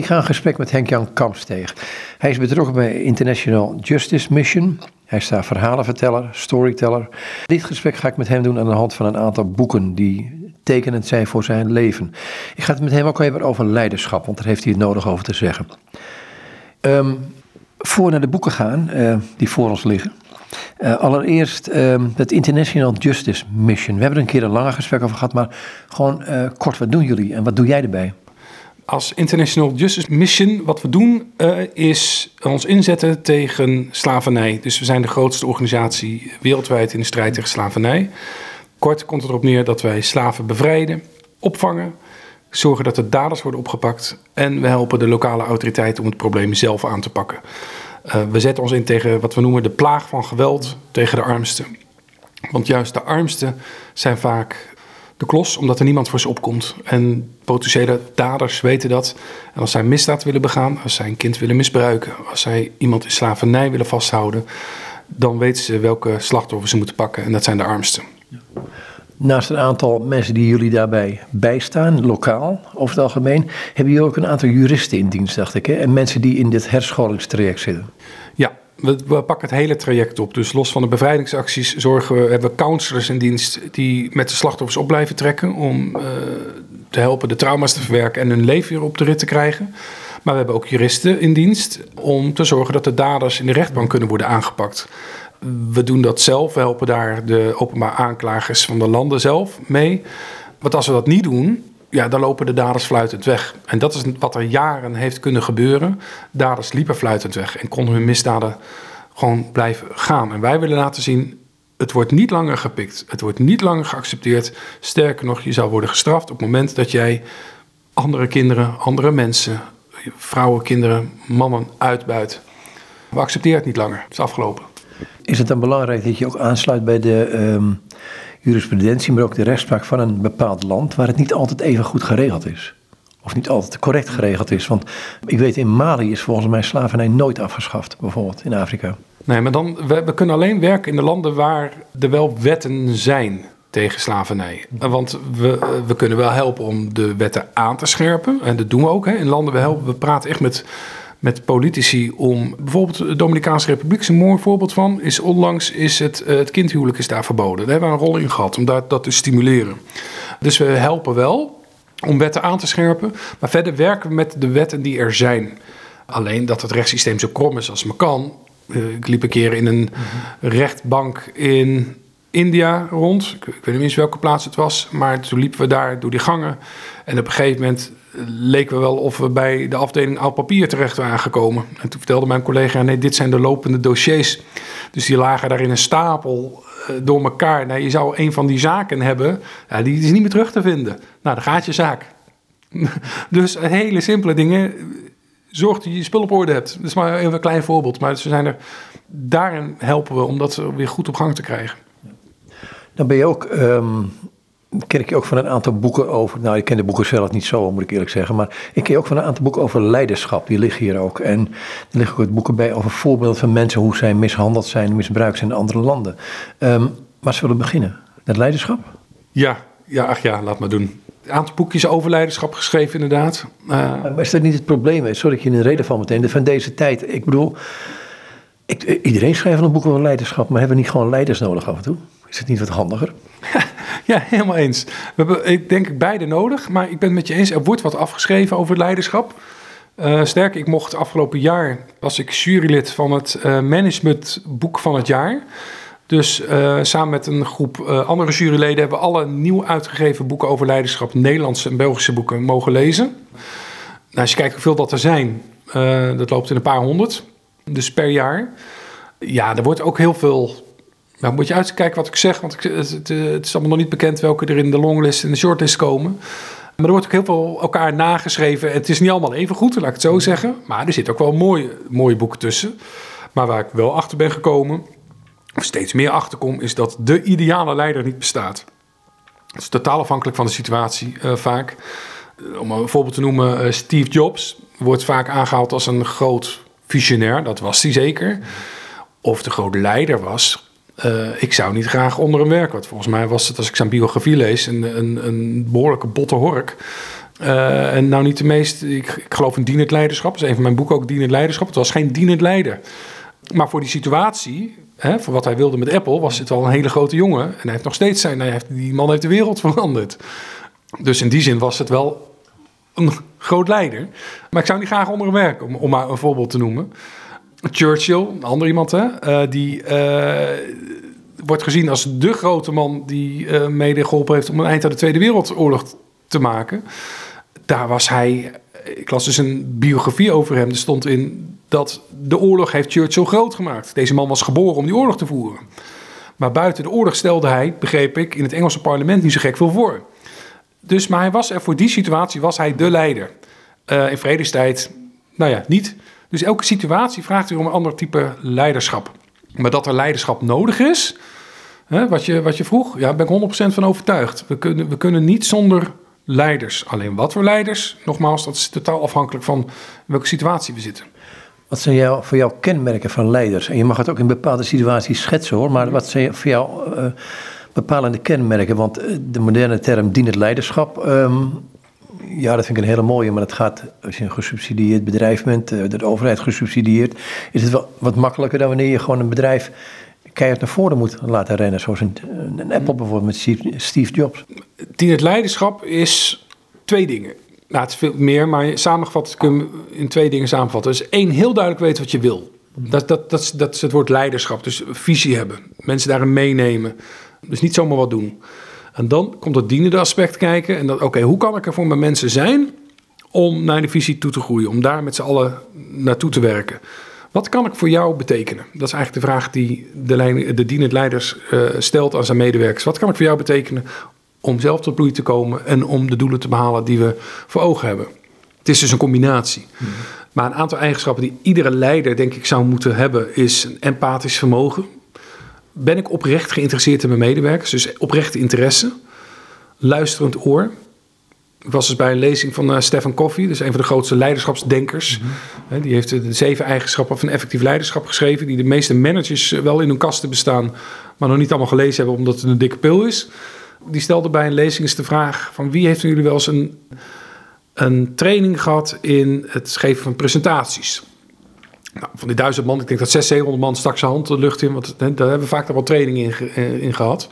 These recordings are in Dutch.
Ik ga een gesprek met Henk-Jan Kampsteeg. Hij is betrokken bij International Justice Mission. Hij is daar verhalenverteller, storyteller. Dit gesprek ga ik met hem doen aan de hand van een aantal boeken die tekenend zijn voor zijn leven. Ik ga het met hem ook even over leiderschap, want daar heeft hij het nodig over te zeggen. Um, voor we naar de boeken gaan, uh, die voor ons liggen. Uh, allereerst um, het International Justice Mission. We hebben er een keer een langer gesprek over gehad, maar gewoon uh, kort, wat doen jullie en wat doe jij erbij? Als International Justice Mission, wat we doen, uh, is ons inzetten tegen slavernij. Dus we zijn de grootste organisatie wereldwijd in de strijd tegen slavernij. Kort komt het erop neer dat wij slaven bevrijden, opvangen, zorgen dat de daders worden opgepakt en we helpen de lokale autoriteiten om het probleem zelf aan te pakken. Uh, we zetten ons in tegen wat we noemen de plaag van geweld tegen de armsten. Want juist de armsten zijn vaak de klos, omdat er niemand voor ze opkomt. En potentiële daders weten dat. En als zij misdaad willen begaan, als zij een kind willen misbruiken, als zij iemand in slavernij willen vasthouden, dan weten ze welke slachtoffers ze moeten pakken. En dat zijn de armsten. Naast een aantal mensen die jullie daarbij bijstaan, lokaal over het algemeen, hebben jullie ook een aantal juristen in dienst, dacht ik. Hè? En mensen die in dit herscholingstraject zitten. We, pakken het hele traject op. Dus los van de bevrijdingsacties zorgen we, hebben we counselors in dienst die met de slachtoffers op blijven trekken om uh, te helpen de trauma's te verwerken en hun leven weer op de rit te krijgen. Maar we hebben ook juristen in dienst om te zorgen dat de daders in de rechtbank kunnen worden aangepakt. We doen dat zelf, we helpen daar de openbaar aanklagers van de landen zelf mee. Want als we dat niet doen, ja, dan lopen de daders fluitend weg. En dat is wat er jaren heeft kunnen gebeuren. Daders liepen fluitend weg en konden hun misdaden gewoon blijven gaan. En wij willen laten zien, het wordt niet langer gepikt. Het wordt niet langer geaccepteerd. Sterker nog, je zou worden gestraft op het moment dat jij andere kinderen, andere mensen, vrouwen, kinderen, mannen uitbuit. We accepteren het niet langer. Het is afgelopen. Is het dan belangrijk dat je ook aansluit bij de um, jurisprudentie, maar ook de rechtspraak van een bepaald land waar het niet altijd even goed geregeld is? Of niet altijd correct geregeld is? Want ik weet, in Mali is volgens mij slavernij nooit afgeschaft, bijvoorbeeld in Afrika. Nee, maar dan, we, we kunnen alleen werken in de landen waar er wel wetten zijn tegen slavernij. Want we, we kunnen wel helpen om de wetten aan te scherpen. En dat doen we ook. Hè. In landen, we, helpen, we praten echt met met politici om. Bijvoorbeeld de Dominicaanse Republiek is een mooi voorbeeld van. Is onlangs is het, eh, het kindhuwelijk is daar verboden. Daar hebben we een rol in gehad om dat, te stimuleren. Dus we helpen wel om wetten aan te scherpen. Maar verder werken we met de wetten die er zijn. Alleen dat het rechtssysteem zo krom is als maar kan. Eh, ik liep een keer in een rechtbank in India rond. Ik, weet niet eens welke plaats het was. Maar toen liepen we daar door die gangen. En op een gegeven moment leken we wel of we bij de afdeling oud papier terecht waren gekomen. En toen vertelde mijn collega, nee, dit zijn de lopende dossiers. Dus die lagen daar in een stapel uh, door elkaar. Nou, je zou een van die zaken hebben, ja, die is niet meer terug te vinden. Nou, dan gaat je zaak. dus hele simpele dingen. Zorg dat je je spul op orde hebt. Dat is maar even een klein voorbeeld. Maar ze zijn er, daarin helpen we om dat weer goed op gang te krijgen. Dan ben je ook um, ken ik je ook van een aantal boeken over. Nou, ik ken de boeken zelf niet zo, moet ik eerlijk zeggen. Maar ik ken je ook van een aantal boeken over leiderschap. Die liggen hier ook. En er liggen ook boeken bij over voorbeelden van mensen. hoe zij mishandeld zijn, misbruikt zijn in andere landen. Um, maar zullen we beginnen? Met leiderschap? Ja, ja, ach ja, laat maar doen. Een aantal boekjes over leiderschap geschreven, inderdaad. Uh, maar is dat niet het probleem? Sorry dat je in de reden van meteen. Van deze tijd. Ik bedoel, ik, iedereen schrijft een boek over leiderschap. Maar hebben we niet gewoon leiders nodig af en toe? Is het niet wat handiger? Ja, helemaal eens. We hebben, ik denk beide nodig, maar ik ben het met je eens. Er wordt wat afgeschreven over leiderschap. Uh, sterker, ik mocht afgelopen jaar, was ik jurylid van het uh, managementboek van het jaar. Dus uh, samen met een groep andere juryleden hebben we alle nieuw uitgegeven boeken over leiderschap, Nederlandse en Belgische boeken, mogen lezen. Nou, als je kijkt hoeveel dat er zijn, dat loopt in een paar honderd, dus per jaar. Ja, er wordt ook heel veel nou, moet je uitkijken wat ik zeg, want het, het, is allemaal nog niet bekend welke er in de longlist en de shortlist komen. Maar er wordt ook heel veel elkaar nageschreven. Het is niet allemaal even goed, laat ik het zo zeggen. Maar er zitten ook wel mooie, mooie boeken tussen. Maar waar ik wel achter ben gekomen, of steeds meer achter kom, is dat de ideale leider niet bestaat. Het is totaal afhankelijk van de situatie uh, vaak. Om een voorbeeld te noemen, uh, Steve Jobs wordt vaak aangehaald als een groot visionair. Dat was hij zeker. Of de grote leider was, uh, ik zou niet graag onder hem werken. Want volgens mij was het, als ik zijn biografie lees, een, een, een behoorlijke botte hork. Uh, en nou niet de meest, ik, geloof in dienend leiderschap. Dat is een van mijn boeken ook, dienend leiderschap. Het was geen dienend leider. Maar voor die situatie, hè, voor wat hij wilde met Apple, was het wel een hele grote jongen. En hij heeft nog steeds zijn, hij heeft, die man heeft de wereld veranderd. Dus in die zin was het wel een groot leider. Maar ik zou niet graag onder hem werken, om, om maar een voorbeeld te noemen. Churchill, een ander iemand, hè, uh, die uh, wordt gezien als de grote man die uh, mede geholpen heeft om een eind aan de Tweede Wereldoorlog te maken. Daar was hij, ik las dus een biografie over hem, er stond in dat de oorlog heeft Churchill groot gemaakt. Deze man was geboren om die oorlog te voeren. Maar buiten de oorlog stelde hij, begreep ik, in het Engelse parlement niet zo gek veel voor. Dus, maar hij was er voor die situatie was hij de leider. In vredestijd, nou ja, niet. Dus elke situatie vraagt u om een ander type leiderschap. Maar dat er leiderschap nodig is, hè, wat, je, wat je vroeg, ja, ben ik 100% van overtuigd. We kunnen, we kunnen niet zonder leiders. Alleen wat voor leiders, nogmaals, dat is totaal afhankelijk van welke situatie we zitten. Wat zijn jou, voor jou kenmerken van leiders? En je mag het ook in bepaalde situaties schetsen hoor, maar wat zijn voor jou uh, bepalende kenmerken? Want eh, de moderne term dienend leiderschap, um, ja, dat vind ik een hele mooie, maar dat gaat als je een gesubsidieerd bedrijf bent, uh, de overheid gesubsidieerd, is het wel wat makkelijker dan wanneer je gewoon een bedrijf keihard naar voren moet laten rennen. Zoals een, een Apple bijvoorbeeld met Steve Jobs. Dienend leiderschap is twee dingen. Nou, het is veel meer, maar samengevat kun je in twee dingen samenvatten. Dus één, heel duidelijk weten wat je wil. Dat, dat, dat, dat is het woord leiderschap. Dus visie hebben. Mensen daarin meenemen. Dus niet zomaar wat doen. En dan komt het dienende aspect kijken. En dat, oké, hoe kan ik er voor mijn mensen zijn om naar de visie toe te groeien? Om daar met z'n allen naartoe te werken. Wat kan ik voor jou betekenen? Dat is eigenlijk de vraag die de, lijn, de dienend leiders uh, stelt aan zijn medewerkers. Wat kan ik voor jou betekenen om zelf tot bloei te komen en om de doelen te behalen die we voor ogen hebben? Het is dus een combinatie. Mm. Maar een aantal eigenschappen die iedere leider, denk ik, zou moeten hebben, is een empathisch vermogen. Ben ik oprecht geïnteresseerd in mijn medewerkers? Dus oprechte interesse. Luisterend oor. Ik was dus bij een lezing van uh, Stefan Koffie, dus een van de grootste leiderschapsdenkers. Mm-hmm. Die heeft de zeven eigenschappen van effectief leiderschap geschreven, die de meeste managers eh, wel in hun kasten bestaan, maar nog niet allemaal gelezen hebben omdat het een dikke pil is. Die stelde bij een lezing eens de vraag van wie heeft van jullie wel eens een, een training gehad in het geven van presentaties? Nou, van die duizend man, ik denk dat 600, 700 man stak zijn hand de lucht in, want daar hebben we vaak wel training in, eh, in gehad.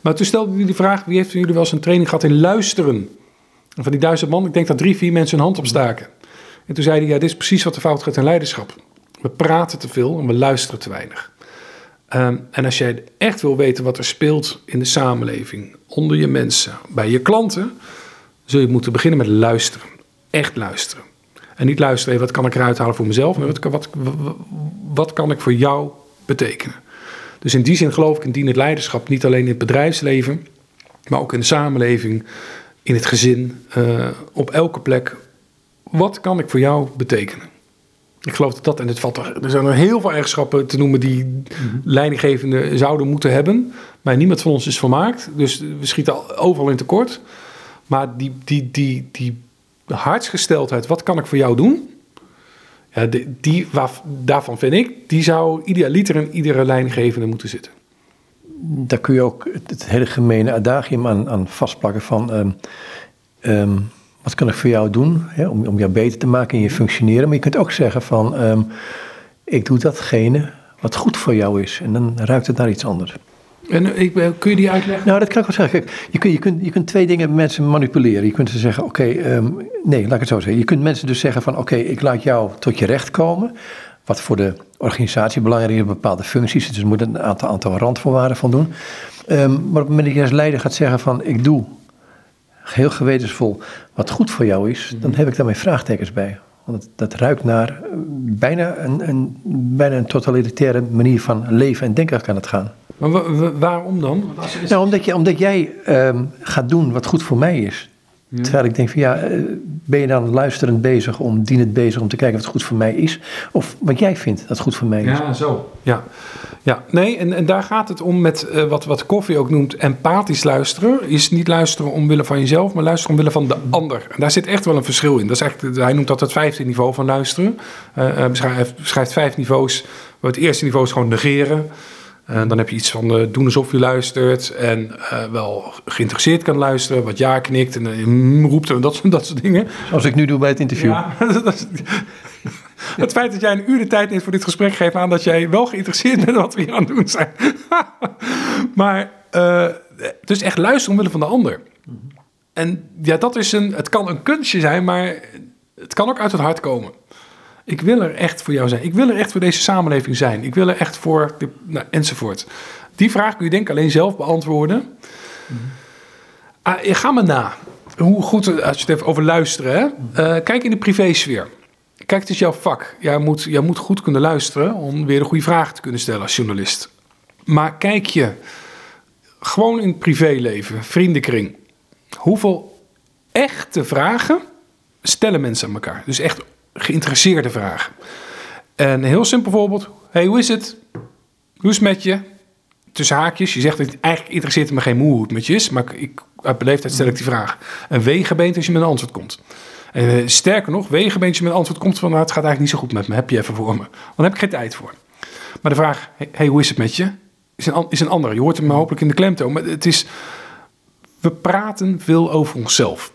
Maar toen stelde hij de vraag, wie heeft van jullie wel eens een training gehad in luisteren? En van die duizend man, ik denk dat drie, vier mensen hun hand opstaken. En toen zei hij, ja, dit is precies wat de fout gaat in leiderschap. We praten te veel en we luisteren te weinig. Um, en als jij echt wil weten wat er speelt in de samenleving, onder je mensen, bij je klanten, zul je moeten beginnen met luisteren. Echt luisteren. En niet luisteren, wat kan ik eruit halen voor mezelf, maar wat, wat, wat kan ik voor jou betekenen? Dus in die zin geloof ik in dienend leiderschap, niet alleen in het bedrijfsleven, maar ook in de samenleving, in het gezin, uh, op elke plek. Wat kan ik voor jou betekenen? Ik geloof dat dat, en het valt er, er zijn er heel veel eigenschappen te noemen die mm -hmm. leidinggevenden zouden moeten hebben. Maar niemand van ons is vermaakt. Dus we schieten overal in tekort. Maar die, die, die, die hartsgesteldheid, wat kan ik voor jou doen? Ja, die, daarvan vind ik, die zou idealiter in iedere leidinggevende moeten zitten. Daar kun je ook het hele gemene adagium aan, aan vastplakken van... Um, um, wat kan ik voor jou doen om, om jou beter te maken in je functioneren. Maar je kunt ook zeggen van, um, ik doe datgene wat goed voor jou is. En dan ruikt het naar iets anders. En ik, kun je die uitleggen? Nou, dat kan ik wel zeggen. Kijk, je, kunt, je, kunt, je kunt twee dingen met mensen manipuleren. Je kunt ze zeggen, oké, okay, um, nee, laat ik het zo zeggen. Je kunt mensen dus zeggen van, oké, okay, ik laat jou tot je recht komen. Wat voor de organisatie belangrijk is, bepaalde functies. Dus er moet een aantal, aantal randvoorwaarden voldoen. Um, maar op het moment dat je als leider gaat zeggen van, ik doe heel gewetensvol wat goed voor jou is, dan heb ik daar mijn vraagtekens bij. Want dat ruikt naar bijna een, een, bijna een totalitaire manier van leven en denken kan het gaan. Maar waarom dan? Nou, omdat, je, omdat jij um, gaat doen wat goed voor mij is. Ja. Terwijl ik denk van ja, ben je dan luisterend bezig om dienend bezig om te kijken wat goed voor mij is? Of wat jij vindt dat goed voor mij is? Ja, zo. Ja, ja. nee, en, en daar gaat het om met uh, wat, wat Koffie ook noemt empathisch luisteren. Is niet luisteren omwille van jezelf, maar luisteren omwille van de ander. En daar zit echt wel een verschil in. Dat is eigenlijk, hij noemt dat het vijfde niveau van luisteren. Uh, hij beschrijft, beschrijft vijf niveaus. Het eerste niveau is gewoon negeren. En dan heb je iets van uh, doen alsof je luistert en uh, wel geïnteresseerd kan luisteren, wat ja knikt en uh, roept en dat, dat soort dingen. Zoals ik nu doe bij het interview. Ja, het feit dat jij een uur de tijd neemt voor dit gesprek geeft aan dat jij wel geïnteresseerd bent wat we hier aan het doen zijn. maar dus echt luisteren omwille van de ander. En ja, dat is een, het kan een kunstje zijn, maar het kan ook uit het hart komen. Ik wil er echt voor jou zijn. Ik wil er echt voor deze samenleving zijn. Ik wil er echt voor, de, nou, enzovoort. Die vraag kun je denk ik alleen zelf beantwoorden. Ah, ga maar na. Hoe goed, als je het even over luisteren. Hè? Uh, kijk in de privésfeer. Kijk, het is jouw vak. Jij moet, jij moet goed kunnen luisteren om weer de goede vragen te kunnen stellen als journalist. Maar kijk je gewoon in het privéleven, vriendenkring. Hoeveel echte vragen stellen mensen aan elkaar? Dus echt geïnteresseerde vragen. En een heel simpel voorbeeld. Hey, hoe is het? Hoe is het met je? Tussen haakjes. Je zegt, eigenlijk interesseert het me geen moe hoe het met je is. Maar ik, uit beleefdheid stel ik die vraag. Een wegenbeent als je met een antwoord komt. En eh, sterker nog, wegenbeentje met een antwoord komt van... Nou, het gaat eigenlijk niet zo goed met me. Heb je even voor me? Dan heb ik geen tijd voor. Maar de vraag, hey, hoe is het met je? Is een, is een andere. Je hoort hem hopelijk in de klemtoon. Maar het is... We praten veel over onszelf.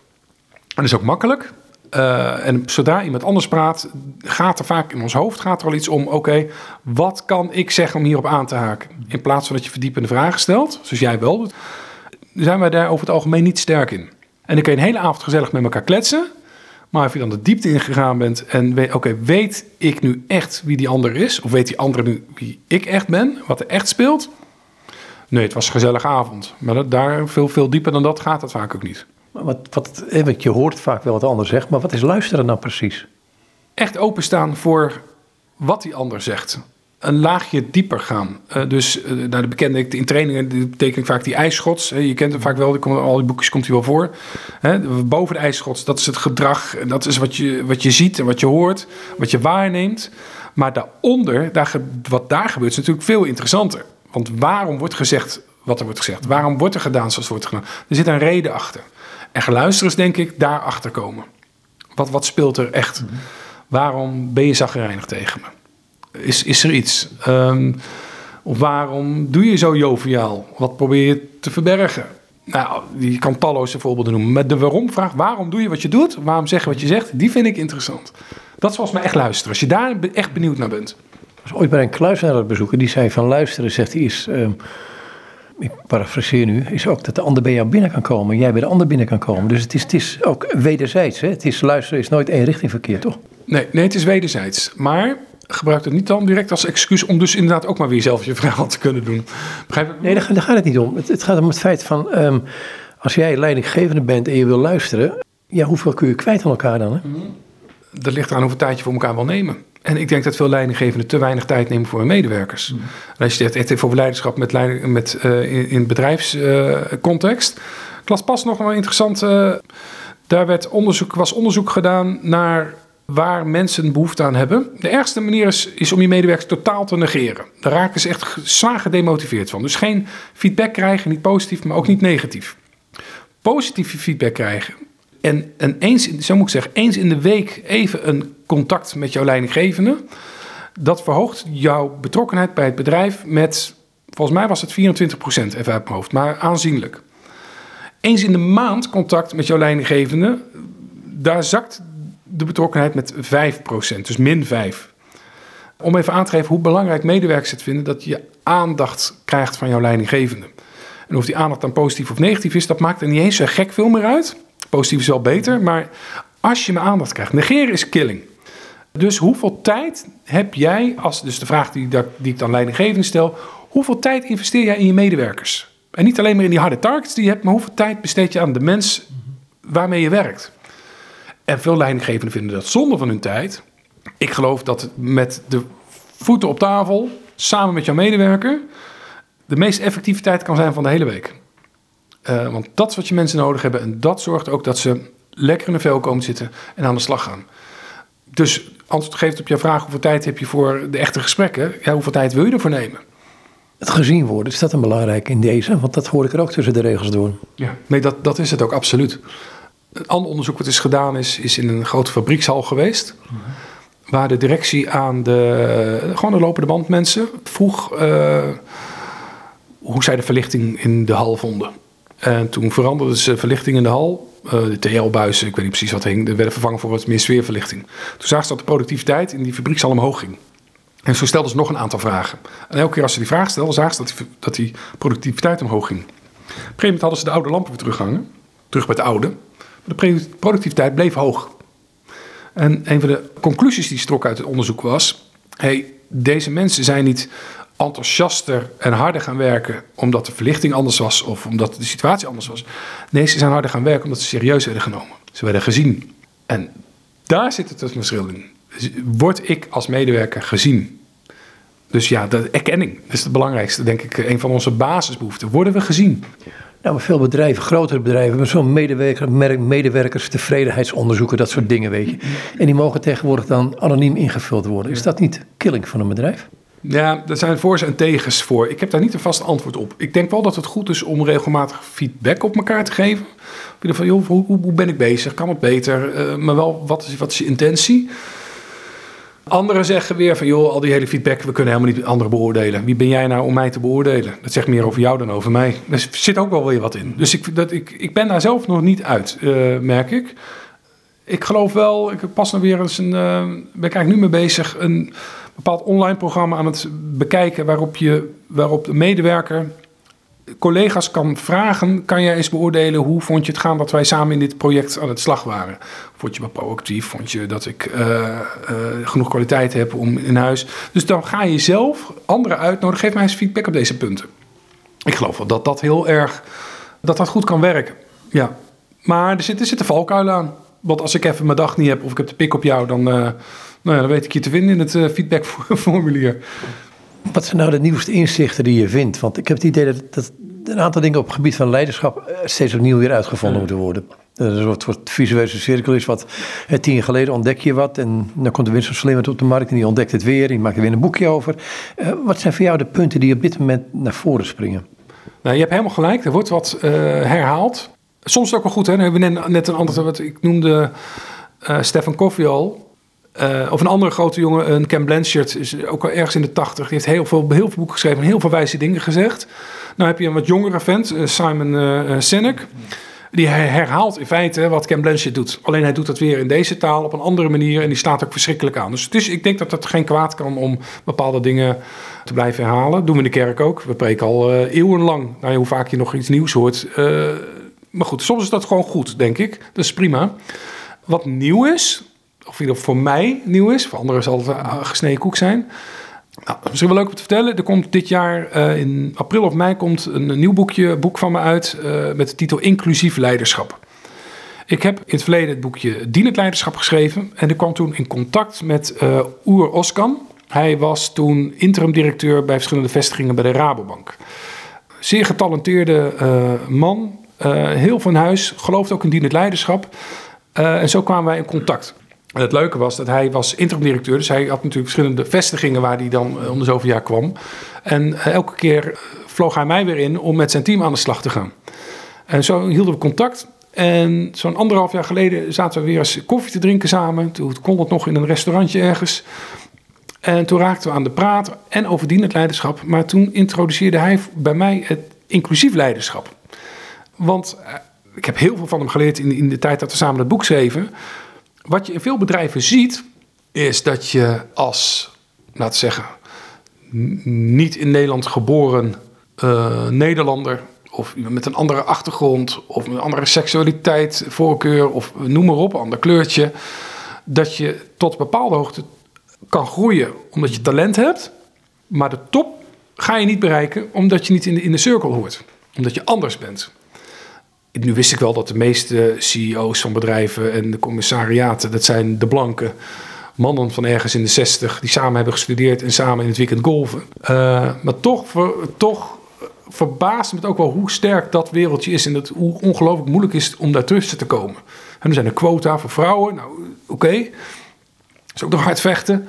En dat is ook makkelijk. Uh, en zodra iemand anders praat, gaat er vaak in ons hoofd gaat er al iets om. Oké, wat kan ik zeggen om hierop aan te haken? In plaats van dat je verdiepende vragen stelt, zoals jij wel doet, zijn wij daar over het algemeen niet sterk in. En dan kun je een hele avond gezellig met elkaar kletsen. Maar als je dan de diepte ingegaan bent en weet, oké, weet ik nu echt wie die ander is? Of weet die ander nu wie ik echt ben? Wat er echt speelt? Nee, het was een gezellige avond. Maar dat, daar veel, veel dieper dan dat gaat het vaak ook niet. Wat, wat, je hoort vaak wel wat ander zegt, maar wat is luisteren nou precies? Echt openstaan voor wat die ander zegt. Een laagje dieper gaan. Uh, dus uh, naar de bekende, in trainingen betekent vaak die ijsschots. je kent hem vaak wel, komt, al die boekjes komt hij wel voor. boven de ijsschots, dat is het gedrag. Dat is wat je, wat je ziet en wat je hoort, wat je waarneemt. Maar daaronder, daar, wat daar gebeurt, is natuurlijk veel interessanter. Want waarom wordt gezegd wat er wordt gezegd? Waarom wordt er gedaan zoals wordt gedaan? Er zit een reden achter. En geluisterd is denk ik daarachter komen. Wat, wat speelt er echt? Mhm. Waarom ben je zagrijnig tegen me? Is, is er iets? Um, of waarom doe je zo joviaal? Wat probeer je te verbergen? Nou, je kan talloze voorbeelden noemen. Met de waarom-vraag, waarom doe je wat je doet? Waarom zeg je wat je zegt? Die vind ik interessant. Dat is volgens mij echt luisteren. Als je daar echt benieuwd naar bent. Als ooit bij een kluisenaar bezoeken, die zei van luisteren, zegt hij, is... Um ik parafraseer nu, is ook dat de ander bij jou binnen kan komen en jij bij de ander binnen kan komen. Dus het is, het is ook wederzijds. Hè? Het is luisteren is nooit één richting verkeer, toch? Nee, nee, het is wederzijds. Maar gebruik het niet dan direct als excuus om dus inderdaad ook maar weer zelf je verhaal te kunnen doen. Begrijp Nee, daar, gaat het niet om. Het, het, gaat om het feit van, um, als jij leidinggevende bent en je wil luisteren, ja, hoeveel kun je kwijt aan elkaar dan? Hè? Dat ligt eraan hoeveel tijd je voor elkaar wil nemen. En ik denk dat veel leidinggevenden te weinig tijd nemen voor hun medewerkers. Mm. als je het echt over leiderschap met, met, uh, in, in bedrijfscontext. Uh, ik las pas nog wel interessant. Uh, daar werd onderzoek, was onderzoek gedaan naar waar mensen behoefte aan hebben. De ergste manier is, is om je medewerkers totaal te negeren. Daar raken ze echt zwaar gedemotiveerd van. Dus geen feedback krijgen, niet positief, maar ook niet negatief. Positieve feedback krijgen en, en eens, zo moet ik zeggen, eens in de week even een contact met jouw leidinggevende. Dat verhoogt jouw betrokkenheid bij het bedrijf met, volgens mij was het 24 procent, even uit mijn hoofd, maar aanzienlijk. Eens in de maand contact met jouw leidinggevende, daar zakt de betrokkenheid met 5 procent, dus min 5. Om even aan te geven hoe belangrijk medewerkers het vinden dat je aandacht krijgt van jouw leidinggevende. En of die aandacht dan positief of negatief is, dat maakt er niet eens zo gek veel meer uit. Positief is wel beter, maar als je mijn aandacht krijgt, negeren is killing. Dus hoeveel tijd heb jij, als dus de vraag die, die ik dan leidinggevend stel, hoeveel tijd investeer jij in je medewerkers? En niet alleen maar in die harde targets die je hebt, maar hoeveel tijd besteed je aan de mens waarmee je werkt? En veel leidinggevenden vinden dat zonde van hun tijd. Ik geloof dat met de voeten op tafel, samen met jouw medewerker, de meest effectieve tijd kan zijn van de hele week. Uh, want dat is wat je mensen nodig hebben. En dat zorgt ook dat ze lekker in de vel komen zitten en aan de slag gaan. Dus antwoord geeft op jouw vraag: hoeveel tijd heb je voor de echte gesprekken? Ja, hoeveel tijd wil je ervoor nemen? Het gezien worden, is dat een belangrijk in deze? Want dat hoor ik er ook tussen de regels door. Ja, nee, dat, dat is het ook absoluut. Een ander onderzoek wat is gedaan is, is in een grote fabriekshal geweest. Waar de directie aan de, gewoon de lopende band mensen vroeg... Uh, hoe zij de verlichting in de hal vonden. En toen veranderde ze verlichting in de hal. Uh, de TL-buizen, ik weet niet precies wat hing, werden vervangen voor wat meer sfeerverlichting. Toen zagen ze dat de productiviteit in die fabriek al omhoog ging. En zo stelden ze nog een aantal vragen. En elke keer als ze die vraag stelden, zagen ze dat die, dat die productiviteit omhoog ging. Op een gegeven moment hadden ze de oude lampen weer teruggehangen. Terug bij het oude. Maar de productiviteit bleef hoog. En een van de conclusies die strok uit het onderzoek was... Hey, deze mensen zijn niet enthousiaster en harder gaan werken omdat de verlichting anders was of omdat de situatie anders was. Nee, ze zijn harder gaan werken omdat ze serieus werden genomen. Ze werden gezien. En daar zit het verschil in. Word ik als medewerker gezien? Dus ja, de erkenning is het belangrijkste, denk ik, een van onze basisbehoeften. Worden we gezien? Nou, veel bedrijven, grotere bedrijven, hebben zo'n medewerker, medewerkers, tevredenheidsonderzoeken, dat soort dingen, weet je. En die mogen tegenwoordig dan anoniem ingevuld worden. Is dat niet killing van een bedrijf? Ja, er zijn voor's en tegens voor. Ik heb daar niet een vast antwoord op. Ik denk wel dat het goed is om regelmatig feedback op elkaar te geven. Van, joh, hoe, ben ik bezig? Kan het beter? Uh, maar wel, wat is, wat is je intentie? Anderen zeggen weer van, joh, al die hele feedback, we kunnen helemaal niet anderen beoordelen. Wie ben jij nou om mij te beoordelen? Dat zegt meer over jou dan over mij. Er zit ook wel weer wat in. Dus ik, dat, ik, ik ben daar zelf nog niet uit, uh, merk ik. Ik geloof wel, ik pas nog weer eens een, uh, ben ik eigenlijk nu mee bezig, een bepaald online programma aan het bekijken waarop, je, waarop de medewerker collega's kan vragen: kan jij eens beoordelen hoe vond je het gaan dat wij samen in dit project aan het slag waren? Vond je me proactief? Vond je dat ik uh, uh, genoeg kwaliteit heb om in huis? Dus dan ga je zelf anderen uitnodigen. Geef mij eens feedback op deze punten. Ik geloof wel dat dat heel erg dat dat goed kan werken. Ja. Maar er zitten, er zitten valkuilen aan. Want als ik even mijn dag niet heb of ik heb de pik op jou, dan, uh, nou ja, dan weet ik je te vinden in het feedbackformulier. Wat zijn nou de nieuwste inzichten die je vindt? Want ik heb het idee dat, dat een aantal dingen op het gebied van leiderschap eh, steeds opnieuw weer uitgevonden moeten worden. Dat is een soort, visuele cirkel is wat tien jaar geleden ontdek je wat en dan komt er weer zo'n slimmer op de markt en die ontdekt het weer, die maakt er weer een boekje over. Uh, wat zijn voor jou de punten die op dit moment naar voren springen? Nou, je hebt helemaal gelijk, er wordt wat uh, herhaald. Soms ook wel goed, hè? Dan hebben we net, net een ander, wat ik noemde uh, Stefan Koffie al. Uh, of een andere grote jongen, een Ken Blanchard, is ook al ergens in de tachtig. Die heeft heel veel, heel veel boeken geschreven en heel veel wijze dingen gezegd. Nou heb je een wat jongere vent, uh, Simon uh, Sinek. Die herhaalt in feite wat Ken Blanchard doet. Alleen hij doet dat weer in deze taal op een andere manier. En die staat ook verschrikkelijk aan. Dus, dus ik denk dat het geen kwaad kan om bepaalde dingen te blijven herhalen. Dat doen we in de kerk ook. We preken al eeuwenlang. Nou, hoe vaak je nog iets nieuws hoort. maar goed, soms is dat gewoon goed, denk ik. Dat is prima. Wat nieuw is, of in voor mij nieuw is. Voor anderen zal het uh, gesneden koek zijn. Nou, misschien wel leuk om te vertellen. Er komt dit jaar uh, in april of mei komt een, nieuw boekje, boek van me uit uh, met de titel Inclusief Leiderschap. Ik heb in het verleden het boekje Dienend Leiderschap geschreven en ik kwam toen in contact met Oer Oskan. Hij was toen interim directeur bij verschillende vestigingen bij de Rabobank. Zeer getalenteerde man, heel van huis, gelooft ook in dienend leiderschap. en zo kwamen wij in contact. En het leuke was dat hij was interim-directeur. Dus hij had natuurlijk verschillende vestigingen waar hij dan eh, om de zoveel jaar kwam. En eh, elke keer eh, vloog hij mij weer in om met zijn team aan de slag te gaan. En zo hielden we contact. En zo'n anderhalf jaar geleden zaten we weer eens koffie te drinken samen. Toen kon het nog in een restaurantje ergens. En toen raakten we aan de praat en over dienend leiderschap. Maar toen introduceerde hij bij mij het inclusief leiderschap. Want ik heb heel veel van hem geleerd in, in de tijd dat we samen het boek schreven wat je in veel bedrijven ziet, is dat je als, we zeggen, niet in Nederland geboren uh, Nederlander of met een andere achtergrond of een andere seksualiteit, voorkeur of noem maar op, ander kleurtje, dat je tot bepaalde hoogte kan groeien omdat je talent hebt, maar de top ga je niet bereiken omdat je niet in de, in de cirkel hoort, omdat je anders bent nu wist ik wel dat de meeste CEO's van bedrijven en de commissariaten, dat zijn de blanke mannen van ergens in de 60 die samen hebben gestudeerd en samen in het weekend golven. Uh, maar toch, toch verbaast me het ook wel hoe sterk dat wereldje is en dat, hoe ongelooflijk moeilijk is om daar tussen te komen. En er zijn een quota voor vrouwen, nou oké, dat is ook nog hard vechten.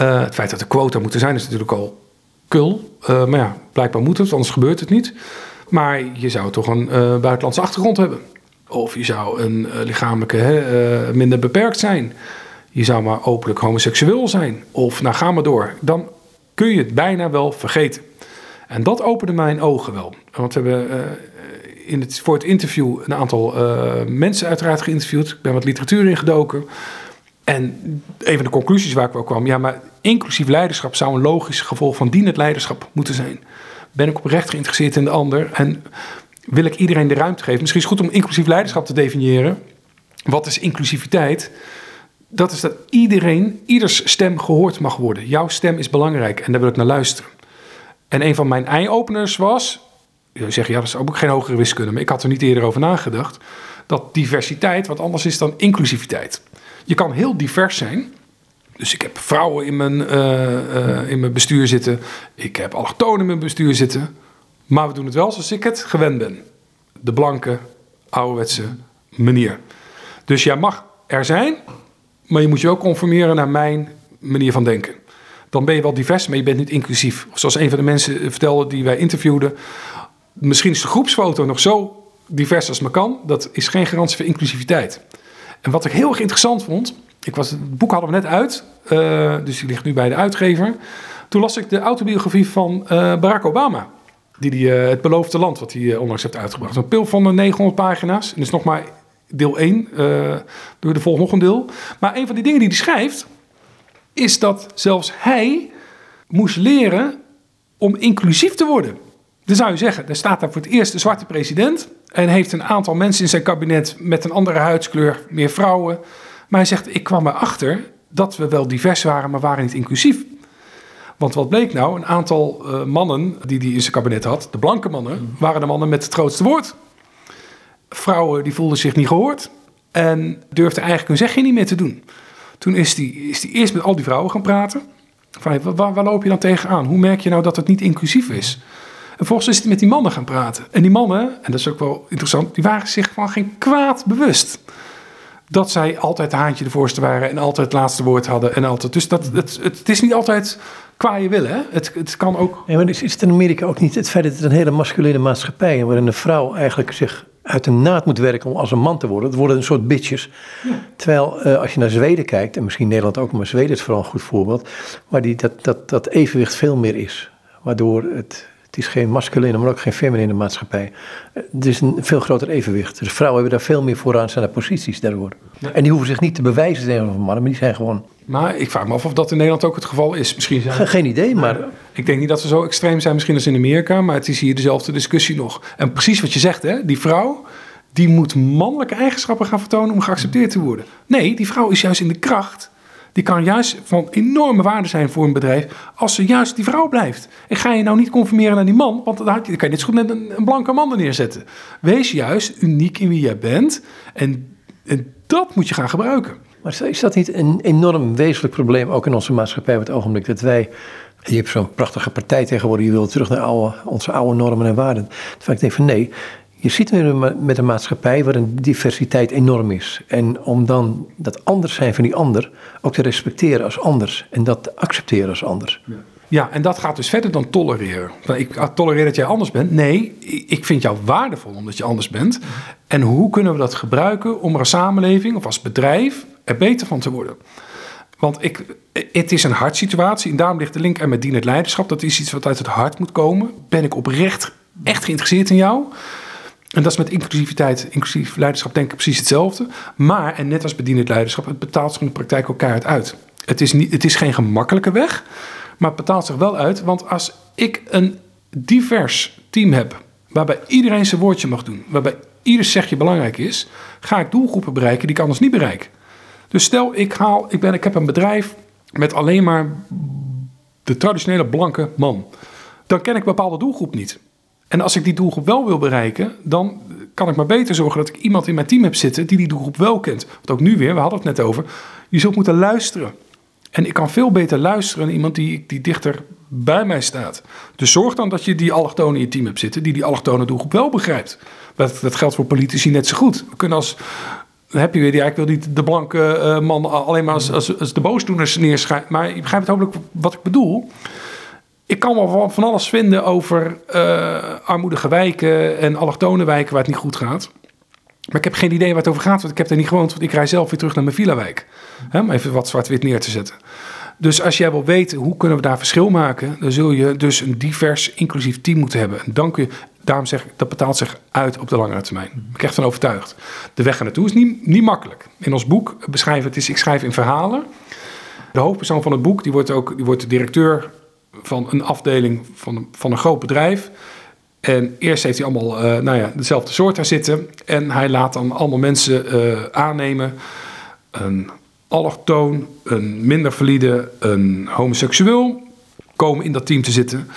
Uh, het feit dat er quota moeten zijn is natuurlijk al kul, uh, maar ja, blijkbaar moet het, anders gebeurt het niet. Maar je zou toch een uh, buitenlandse achtergrond hebben. Of je zou een uh, lichamelijke hè, uh, minder beperkt zijn. Je zou maar openlijk homoseksueel zijn. Of nou ga maar door. Dan kun je het bijna wel vergeten. En dat opende mijn ogen wel. Want we hebben in het, voor het interview een aantal mensen uiteraard geïnterviewd. Ik ben wat literatuur ingedoken. En een van de conclusies waar ik wel kwam, ja, maar inclusief leiderschap zou een logisch gevolg van dienend leiderschap moeten zijn. Ben ik oprecht geïnteresseerd in de ander en wil ik iedereen de ruimte geven? Misschien is het goed om inclusief leiderschap te definiëren. Wat is inclusiviteit? Dat is dat iedereen, ieders stem gehoord mag worden. Jouw stem is belangrijk en daar wil ik naar luisteren. En een van mijn eye-openers was, je zegt ja, dat is ook geen hogere wiskunde, maar ik had er niet eerder over nagedacht, dat diversiteit wat anders is dan inclusiviteit. Je kan heel divers zijn. Dus ik heb vrouwen in mijn, uh, uh, in mijn bestuur zitten. Ik heb allochtonen in mijn bestuur zitten. Maar we doen het wel zoals ik het gewend ben. De blanke, ouderwetse manier. Dus jij mag er zijn, maar je moet je ook conformeren naar mijn manier van denken. Dan ben je wel divers, maar je bent niet inclusief. Zoals een van de mensen vertelde die wij interviewden. Misschien is de groepsfoto nog zo divers als maar kan. Dat is geen garantie voor inclusiviteit. En wat ik heel erg interessant vond. Ik was, het boek hadden we net uit, uh, dus die ligt nu bij de uitgever. Toen las ik de autobiografie van uh, Barack Obama. Die, die uh, het beloofde land, wat hij onlangs heeft uitgebracht. Een pil van 900 pagina's. Is nog maar deel 1. door de volgende nog een deel. Maar een van die dingen die hij schrijft. Is dat zelfs hij moest leren om inclusief te worden. Dan zou je zeggen, er staat daar voor het eerst een zwarte president. En heeft een aantal mensen in zijn kabinet met een andere huidskleur, meer vrouwen. Maar hij zegt, ik kwam erachter dat we wel divers waren, maar waren niet inclusief. Want wat bleek nou? Een aantal uh, mannen die hij in zijn kabinet had, de blanke mannen, waren de mannen met het grootste woord. Vrouwen die voelden zich niet gehoord en durfden eigenlijk hun zegje niet meer te doen. Toen is hij is die eerst met al die vrouwen gaan praten. Van, waar, waar loop je dan tegenaan? Hoe merk je nou dat het niet inclusief is? En volgens is hij met die mannen gaan praten. En die mannen, en dat is ook wel interessant, die waren zich van geen kwaad bewust. Dat zij altijd haantje de voorste waren en altijd het laatste woord hadden. En altijd, dus dat, het, het, is niet altijd qua je willen. Hè? Het, het kan ook. Ja, maar is het in Amerika ook niet het feit dat het een hele masculine maatschappij is, waarin de vrouw eigenlijk zich uit de naad moet werken om als een man te worden. Het worden een soort bitches. Ja. Terwijl uh, als je naar Zweden kijkt, en misschien Nederland ook, maar Zweden is vooral een goed voorbeeld, waar die, dat, dat, dat evenwicht veel meer is. Waardoor het, het is geen masculine, maar ook geen feminine maatschappij. Het is een veel groter evenwicht. Dus vrouwen hebben daar veel meer vooraanstaande posities daardoor. Ja. En die hoeven zich niet te bewijzen tegenover mannen, maar die zijn gewoon... Maar ik vraag me af of dat in Nederland ook het geval is. Misschien zijn... Geen idee, maar... Ik denk niet dat we zo extreem zijn misschien als in Amerika, maar het is hier dezelfde discussie nog. En precies wat je zegt, hè? die vrouw die moet mannelijke eigenschappen gaan vertonen om geaccepteerd te worden. Nee, die vrouw is juist in de kracht die kan juist van enorme waarde zijn voor een bedrijf als ze juist die vrouw blijft. En ga je nou niet conformeren naar die man, want dan, kan je net goed met een, een blanke man er neerzetten. Wees juist uniek in wie jij bent en, en dat moet je gaan gebruiken. Maar is dat niet een enorm wezenlijk probleem, ook in onze maatschappij op het ogenblik, dat wij je hebt zo'n prachtige partij tegenwoordig, je wil terug naar onze oude normen en waarden. Terwijl ik denk van nee, je ziet nu met een maatschappij waarin diversiteit enorm is. En om dan dat anders zijn van die ander ook te respecteren als anders en dat te accepteren als anders. Ja. Ja, en dat gaat dus verder dan tolereren. Ik tolereer dat jij anders bent. Nee, ik vind jou waardevol omdat je anders bent. En hoe kunnen we dat gebruiken om als samenleving of als bedrijf er beter van te worden? Want ik, het is een hartsituatie en daarom ligt de link er met dienend leiderschap. Dat is iets wat uit het hart moet komen. Ben ik oprecht echt geïnteresseerd in jou? En dat is met inclusiviteit, inclusief leiderschap, denk ik precies hetzelfde. Maar, en net als bedienend leiderschap, het betaalt zich in de praktijk elkaar uit. Het is, niet, het is geen gemakkelijke weg, maar het betaalt zich wel uit. Want als ik een divers team heb, waarbij iedereen zijn woordje mag doen, waarbij ieder zegje belangrijk is, ga ik doelgroepen bereiken die ik anders niet bereik. Dus stel, ik, haal, ik, ben, ik heb een bedrijf met alleen maar de traditionele blanke man. Dan ken ik een bepaalde doelgroep niet. En als ik die doelgroep wel wil bereiken, dan kan ik maar beter zorgen dat ik iemand in mijn team heb zitten die die doelgroep wel kent. Want ook nu weer, we hadden het net over, je zult moeten luisteren. En ik kan veel beter luisteren naar iemand die, die dichter bij mij staat. Dus zorg dan dat je die allochtonen in je team hebt zitten, die die allochtone doelgroep wel begrijpt. Dat, dat geldt voor politici net zo goed. We kunnen als dan heb je weer, ja, ik wil niet de blanke uh, man alleen maar als, als, als de boosdoeners neerschrijven. Maar je begrijpt hopelijk wat ik bedoel ik kan wel van alles vinden over uh, armoedige wijken en allochtone wijken waar het niet goed gaat. Maar ik heb geen idee waar het over gaat, want ik heb er niet gewoond. Want ik rij zelf weer terug naar mijn villa-wijk. Om even wat zwart-wit neer te zetten. Dus als jij wil weten hoe kunnen we daar verschil maken, dan zul je dus een divers, inclusief team moeten hebben. En dan kun je, daarom zeg ik, dat betaalt zich uit op de langere termijn. Daar ben ik echt van overtuigd. De weg er naartoe is niet, niet makkelijk. In ons boek beschrijven het is, ik schrijf in verhalen. De hoofdpersoon van het boek, die wordt ook die wordt directeur van een afdeling van, van een groot bedrijf. En eerst heeft hij allemaal uh, nou ja, dezelfde soort daar zitten. En hij laat dan allemaal mensen uh, aannemen. Een allochtoon, een minder valide, een homoseksueel komen in dat team te zitten.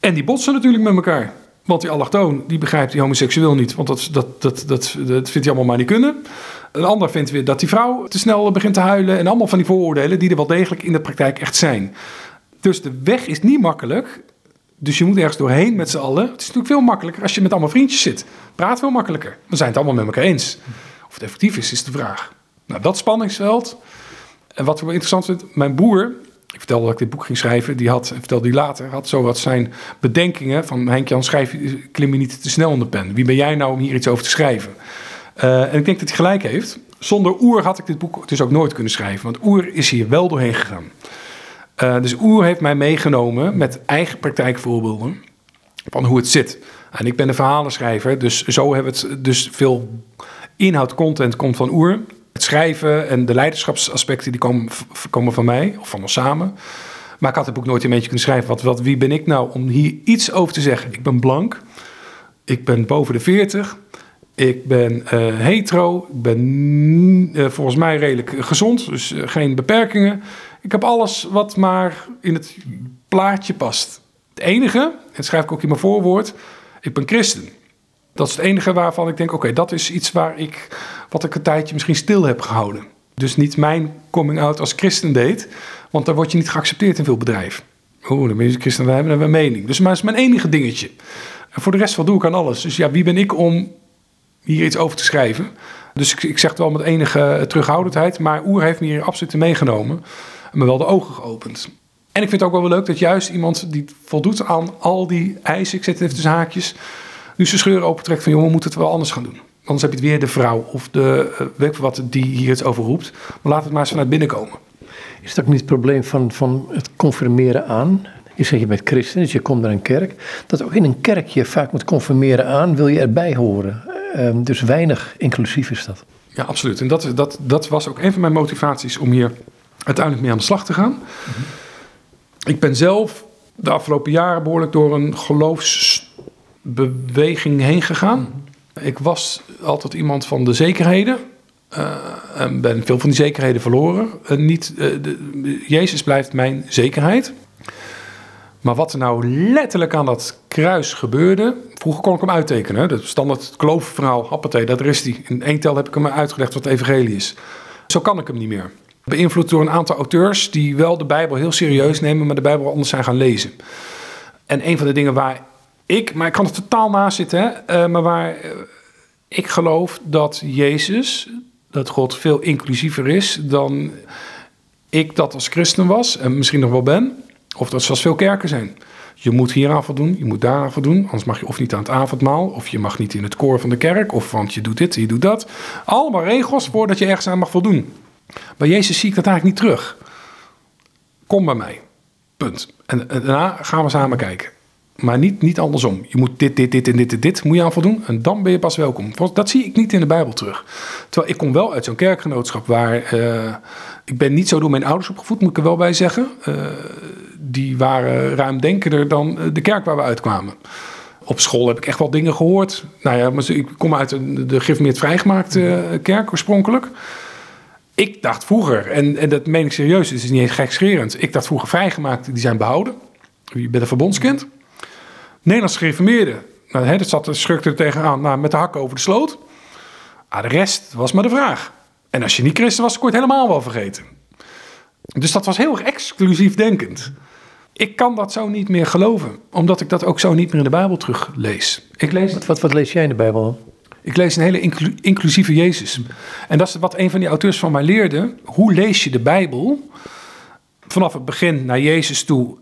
En die botsen natuurlijk met elkaar. Want die allochtoon, die begrijpt die homoseksueel niet. Want dat, dat, dat, dat, dat vindt hij allemaal maar niet kunnen. Een ander vindt weer dat die vrouw te snel begint te huilen. En allemaal van die vooroordelen die er wel degelijk in de praktijk echt zijn. Dus de weg is niet makkelijk. Dus je moet ergens doorheen met z'n allen. Het is natuurlijk veel makkelijker als je met allemaal vriendjes zit. Praat veel makkelijker. We zijn het allemaal met elkaar eens. Of het effectief is, is de vraag. Nou, dat spanningsveld. En wat wel interessant vind, mijn broer, ik vertelde dat ik dit boek ging schrijven, die had, vertelde die later, had zo wat zijn bedenkingen van Henk Jan, schrijf, klim je niet te snel onder de pen. Wie ben jij nou om hier iets over te schrijven? Uh, en ik denk dat hij gelijk heeft. Zonder Oer had ik dit boek dus ook nooit kunnen schrijven, want Oer is hier wel doorheen gegaan. Uh, dus Oer heeft mij meegenomen met eigen praktijkvoorbeelden van hoe het zit. En ik ben een verhalenschrijver, dus zo hebben we het. Dus veel inhoud, content komt van Oer. Het schrijven en de leiderschapsaspecten die komen, komen van mij of van ons samen. Maar ik had het boek nooit een beetje kunnen schrijven. Wat, wat, wie ben ik nou om hier iets over te zeggen? Ik ben blank. Ik ben boven de 40. Ik ben uh, hetero. Ik ben uh, volgens mij redelijk gezond. Dus geen beperkingen. Ik heb alles wat maar in het plaatje past. Het enige, en dat schrijf ik ook in mijn voorwoord. Ik ben christen. Dat is het enige waarvan ik denk: oké, dat is iets waar ik, wat ik een tijdje misschien stil heb gehouden. Dus niet mijn coming out als christen deed, want dan word je niet geaccepteerd in veel bedrijven. Oeh, dan ben je christen, hebben een mening. Dus maar dat is mijn enige dingetje. En voor de rest wat doe ik aan alles. Dus ja, wie ben ik om hier iets over te schrijven? Dus ik, ik zeg het wel met enige terughoudendheid, maar Oer heeft me hier absoluut meegenomen en me wel de ogen geopend. En ik vind het ook wel leuk dat juist iemand die voldoet aan al die eisen, ik zet het even tussen haakjes, nu zijn scheur opentrekt van jongen, we moeten het wel anders gaan doen. Anders heb je het weer de vrouw of de uh, weet wat die hier het over roept. Maar laat het maar eens vanuit binnen komen. Is dat ook niet het probleem van, van het confirmeren aan? Je zegt je bent christen, dus je komt naar een kerk. Dat ook in een kerk je vaak moet confirmeren aan, wil je erbij horen. Uh, dus weinig inclusief is dat. Ja, absoluut. En dat, dat, dat was ook een van mijn motivaties om hier uiteindelijk mee aan de slag te gaan. Ik ben zelf de afgelopen jaren behoorlijk door een geloofsbeweging heen gegaan. Ik was altijd iemand van de zekerheden. Uh, en ben veel van die zekerheden verloren. Uh, niet, de, Jezus blijft mijn zekerheid. Maar wat er nou letterlijk aan dat kruis gebeurde. Vroeger kon ik hem uittekenen. Dat standaard kloofverhaal, happatee, dat is die. In één tel heb ik hem uitgelegd wat evangelie is. Zo kan ik hem niet meer. Beïnvloed door een aantal auteurs die wel de Bijbel heel serieus nemen, maar de Bijbel anders zijn gaan lezen. En een van de dingen waar ik, maar ik kan er totaal naast zitten, hè, maar waar ik geloof dat Jezus, dat God veel inclusiever is dan ik dat als christen was en misschien nog wel ben. Of dat zoals veel kerken zijn. Je moet hier aan voldoen, je moet daar aan voldoen. Anders mag je of niet aan het avondmaal, of je mag niet in het koor van de kerk, of want je doet dit, je doet dat. Allemaal regels voordat je ergens aan mag voldoen. Bij Jezus zie ik dat eigenlijk niet terug. Kom bij mij. Punt. En, daarna gaan we samen kijken. Maar niet, niet andersom. Je moet dit, dit, dit en dit en dit moet je aan voldoen. En dan ben je pas welkom. Dat zie ik niet in de Bijbel terug. Terwijl ik kom wel uit zo'n kerkgenootschap waar... Uh, ik ben niet zo door mijn ouders opgevoed, moet ik er wel bij zeggen. Uh, die waren ruimdenkender dan de kerk waar we uitkwamen. Op school heb ik echt wel dingen gehoord. Nou ja, ik kom uit de, gereformeerd vrijgemaakte kerk oorspronkelijk. Ik dacht vroeger, en, en dat meen ik serieus, het is niet eens gekscherend. Ik dacht vroeger vrijgemaakte, die zijn behouden. Je bent een verbondskind. Nederlands gereformeerden, nou, hè, dat zat, schurkte er tegenaan nou, met de hakken over de sloot. Ah, de rest was maar de vraag. En als je niet christen was, kon je helemaal wel vergeten. Dus dat was heel erg exclusief denkend. Ik kan dat zo niet meer geloven, omdat ik dat ook zo niet meer in de Bijbel teruglees. Ik lees... Wat, wat, wat lees jij in de Bijbel? Ik lees een hele inclu inclusieve Jezus. En dat is wat een van die auteurs van mij leerde. Hoe lees je de Bijbel? Vanaf het begin naar Jezus toe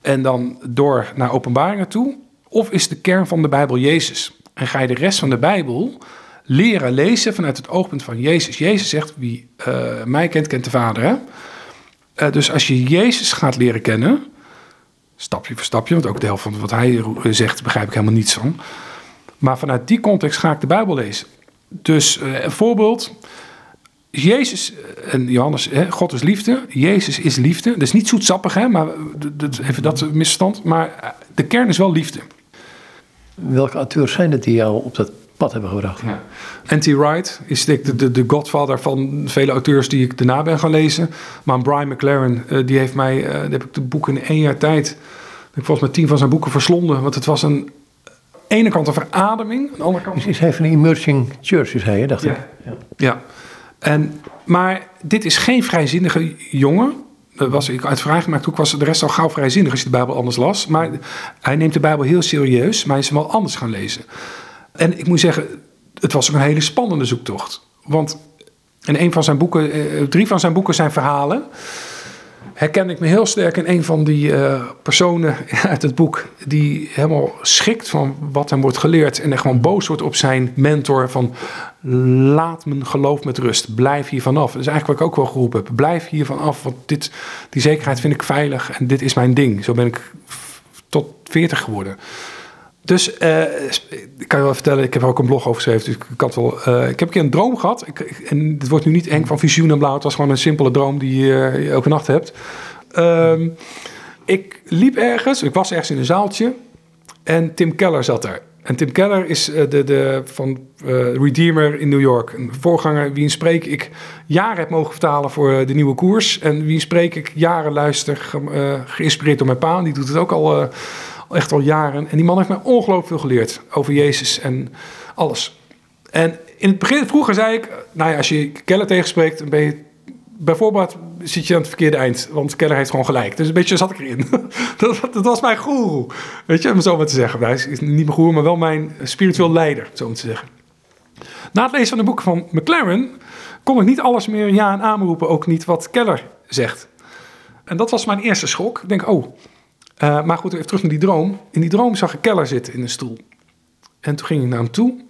en dan door naar openbaringen toe? Of is de kern van de Bijbel Jezus? En ga je de rest van de Bijbel leren lezen vanuit het oogpunt van Jezus. Jezus zegt, wie uh, mij kent, kent de Vader. Hè? Eh, dus als je Jezus gaat leren kennen, stapje voor stapje, want ook de helft van wat hij zegt begrijp ik helemaal niets van. Maar vanuit die context ga ik de Bijbel lezen. Dus uh, een voorbeeld. Jezus en Johannes, hè, God is liefde. Jezus is liefde. Dus niet zoetsappig, hè, maar even dat misverstand. Maar de kern is wel liefde. Welke auteurs zijn het die jou op dat pad hebben gebracht? Ja. N.T. Wright is de, de, de godfather van vele auteurs die ik daarna ben gaan lezen. Maar Brian McLaren, die heeft mij, heb ik de boeken in één jaar tijd, ik volgens mij tien van zijn boeken verslonden. Want het was een, ene kant een verademing, aan de andere kant... Is, hij van de Emerging Church, is hij, dacht ja. ik. Ja. ja. En, maar dit is geen vrijzinnige jongen. Dat was ik uit vraag maar toen was de rest al gauw vrijzinnig als je de Bijbel anders las. Maar hij neemt de Bijbel heel serieus, maar hij is hem wel anders gaan lezen. En ik moet zeggen, het was ook een hele spannende zoektocht. Want in een van zijn boeken, eh, drie van zijn boeken zijn verhalen herken ik me heel sterk in een van die uh, personen uit het boek. die helemaal schikt van wat hem wordt geleerd. en er gewoon boos wordt op zijn mentor. van laat mijn geloof met rust. Blijf hier vanaf. Dat is eigenlijk wat ik ook wel geroepen heb. Blijf hier vanaf, want dit, die zekerheid vind ik veilig en dit is mijn ding. Zo ben ik tot 40 geworden. Dus uh, ik kan je wel vertellen, ik heb er ook een blog over geschreven. Dus ik, kan wel, uh, ik heb een keer een droom gehad. Ik, en het wordt nu niet eng van visioen en blauw. Het was gewoon een simpele droom die uh, je elke nacht hebt. Um, ik liep ergens, ik was ergens in een zaaltje. En Tim Keller zat daar. En Tim Keller is de, de, van Redeemer in New York. Een voorganger wie spreek ik jaren heb mogen vertalen voor de nieuwe koers. En wie spreek ik jaren luister, ge, geïnspireerd door mijn pa. Die doet het ook al echt al jaren. En die man heeft mij ongelooflijk veel geleerd over Jezus en alles. En in het begin, vroeger zei ik, nou ja, als je Keller tegenspreekt, dan ben je bijvoorbeeld zit je aan het verkeerde eind. Want Keller heeft gewoon gelijk. Dus een beetje zat ik erin. dat, dat, was mijn goeroe. Weet je, om zo maar te zeggen. Hij is niet mijn goeroe, maar wel mijn spiritueel leider, zo te zeggen. Na het lezen van de boeken van McLaren kon ik niet alles meer ja en aanroepen. Ook niet wat Keller zegt. En dat was mijn eerste schok. Ik denk, oh, uh, maar goed, even terug naar die droom. In die droom zag ik Keller zitten in een stoel. En toen ging ik naar hem toe.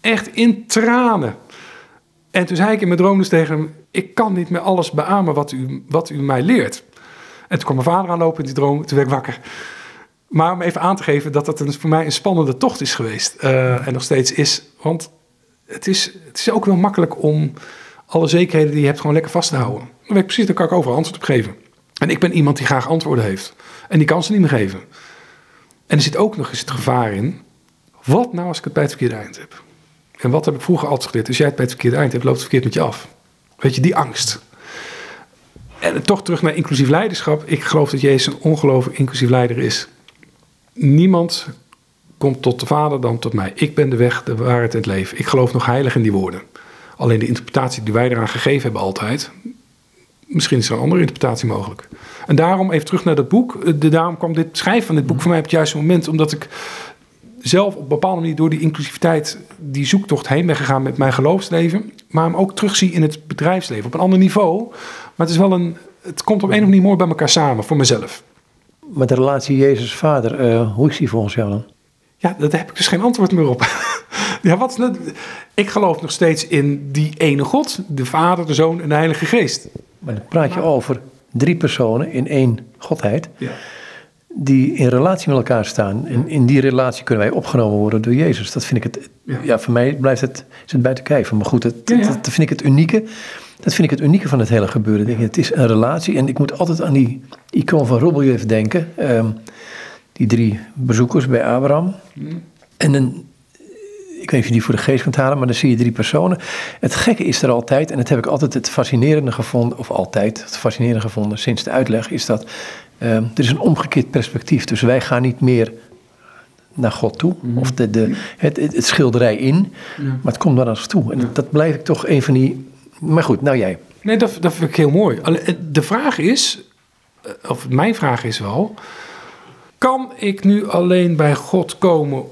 Echt in tranen. En toen zei ik in mijn droom dus tegen hem... ik kan niet meer alles beamen wat u, wat u mij leert. En toen kwam mijn vader aanlopen in die droom. Toen werd ik wakker. Maar om even aan te geven dat dat voor mij een spannende tocht is geweest. Uh, en nog steeds is. Want het is, het is ook wel makkelijk om alle zekerheden die je hebt gewoon lekker vast te houden. Dan weet ik precies, daar kan ik overal antwoord op geven. En ik ben iemand die graag antwoorden heeft. En die kan ze niet meer geven. En er zit ook nog eens het gevaar in. Wat nou als ik het bij het verkeerde eind heb? En wat heb ik vroeger altijd geleerd? Als jij het bij het verkeerde eind hebt, loopt het verkeerd met je af. Weet je, die angst. En toch terug naar inclusief leiderschap. Ik geloof dat Jezus een ongelooflijk inclusief leider is. Niemand komt tot de Vader dan tot mij. Ik ben de weg, de waarheid en het leven. Ik geloof nog heilig in die woorden. Alleen de interpretatie die wij eraan gegeven hebben altijd, misschien is er een andere interpretatie mogelijk. En daarom even terug naar dat boek. De, daarom kwam dit schrijven van dit boek voor mij op het juiste moment. Omdat ik zelf op een bepaalde manier door die inclusiviteit, die zoektocht heen ben gegaan met mijn geloofsleven. Maar hem ook terugzie in het bedrijfsleven op een ander niveau. Maar het is wel een. Het komt op een of andere manier mooi bij elkaar samen voor mezelf. Maar de relatie Jezus-Vader, uh, hoe is die volgens jou dan? Ja, daar heb ik dus geen antwoord meer op. ja, wat is dat? Ik geloof nog steeds in die ene God, de Vader, de Zoon en de Heilige Geest. Maar dan praat je over drie personen in één godheid. Ja. Die in relatie met elkaar staan. En in die relatie kunnen wij opgenomen worden door Jezus. Dat vind ik het. Ja, ja voor mij blijft het, is het buiten kijken. Maar goed, dat, ja, dat, dat, vind ik het unieke. Dat vind ik het unieke van het hele gebeuren. Denk, het is een relatie. En ik moet altijd aan die icoon van Robeljev denken. Um, die drie bezoekers bij Abraham. Mm. En een, ik weet niet of je die voor de geest kunt halen, maar dan zie je drie personen. Het gekke is er altijd, en dat heb ik altijd het fascinerende gevonden, of altijd het fascinerende gevonden sinds de uitleg, is dat uh, er is een omgekeerd perspectief. Dus wij gaan niet meer naar God toe, mm. of de, de, het, het, het, schilderij in, ja. maar het komt naar ons toe. En ja. dat blijf ik toch een van die. Maar goed, nou jij. Nee, dat, dat vind ik heel mooi. De vraag is, of mijn vraag is wel. Kan ik nu alleen bij God komen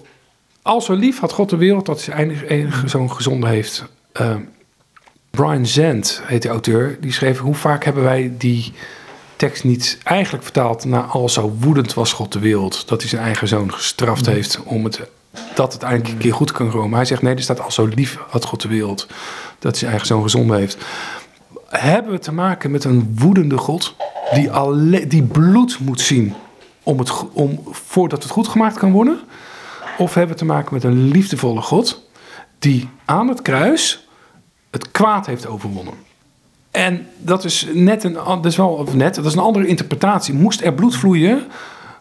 al zo lief had God de wereld dat hij enige, enige zo'n gezonde heeft. Uh, Brian Zent heet de auteur. Die schreef: Hoe vaak hebben wij die tekst niet eigenlijk vertaald naar al zo woedend was God de wereld. Dat hij zijn eigen zoon gestraft heeft om het, dat het eigenlijk een keer goed kan komen. Maar hij zegt: Nee, er staat al zo lief had God de wereld dat hij zijn eigen zoon gezonde heeft. hebben we te maken met een woedende God die, alle, die bloed moet zien om het, om, voordat het goed gemaakt kan worden? Of hebben we te maken met een liefdevolle God die aan het kruis het kwaad heeft overwonnen? En dat is net een, dat is wel, of net, dat is een andere interpretatie. Moest er bloed vloeien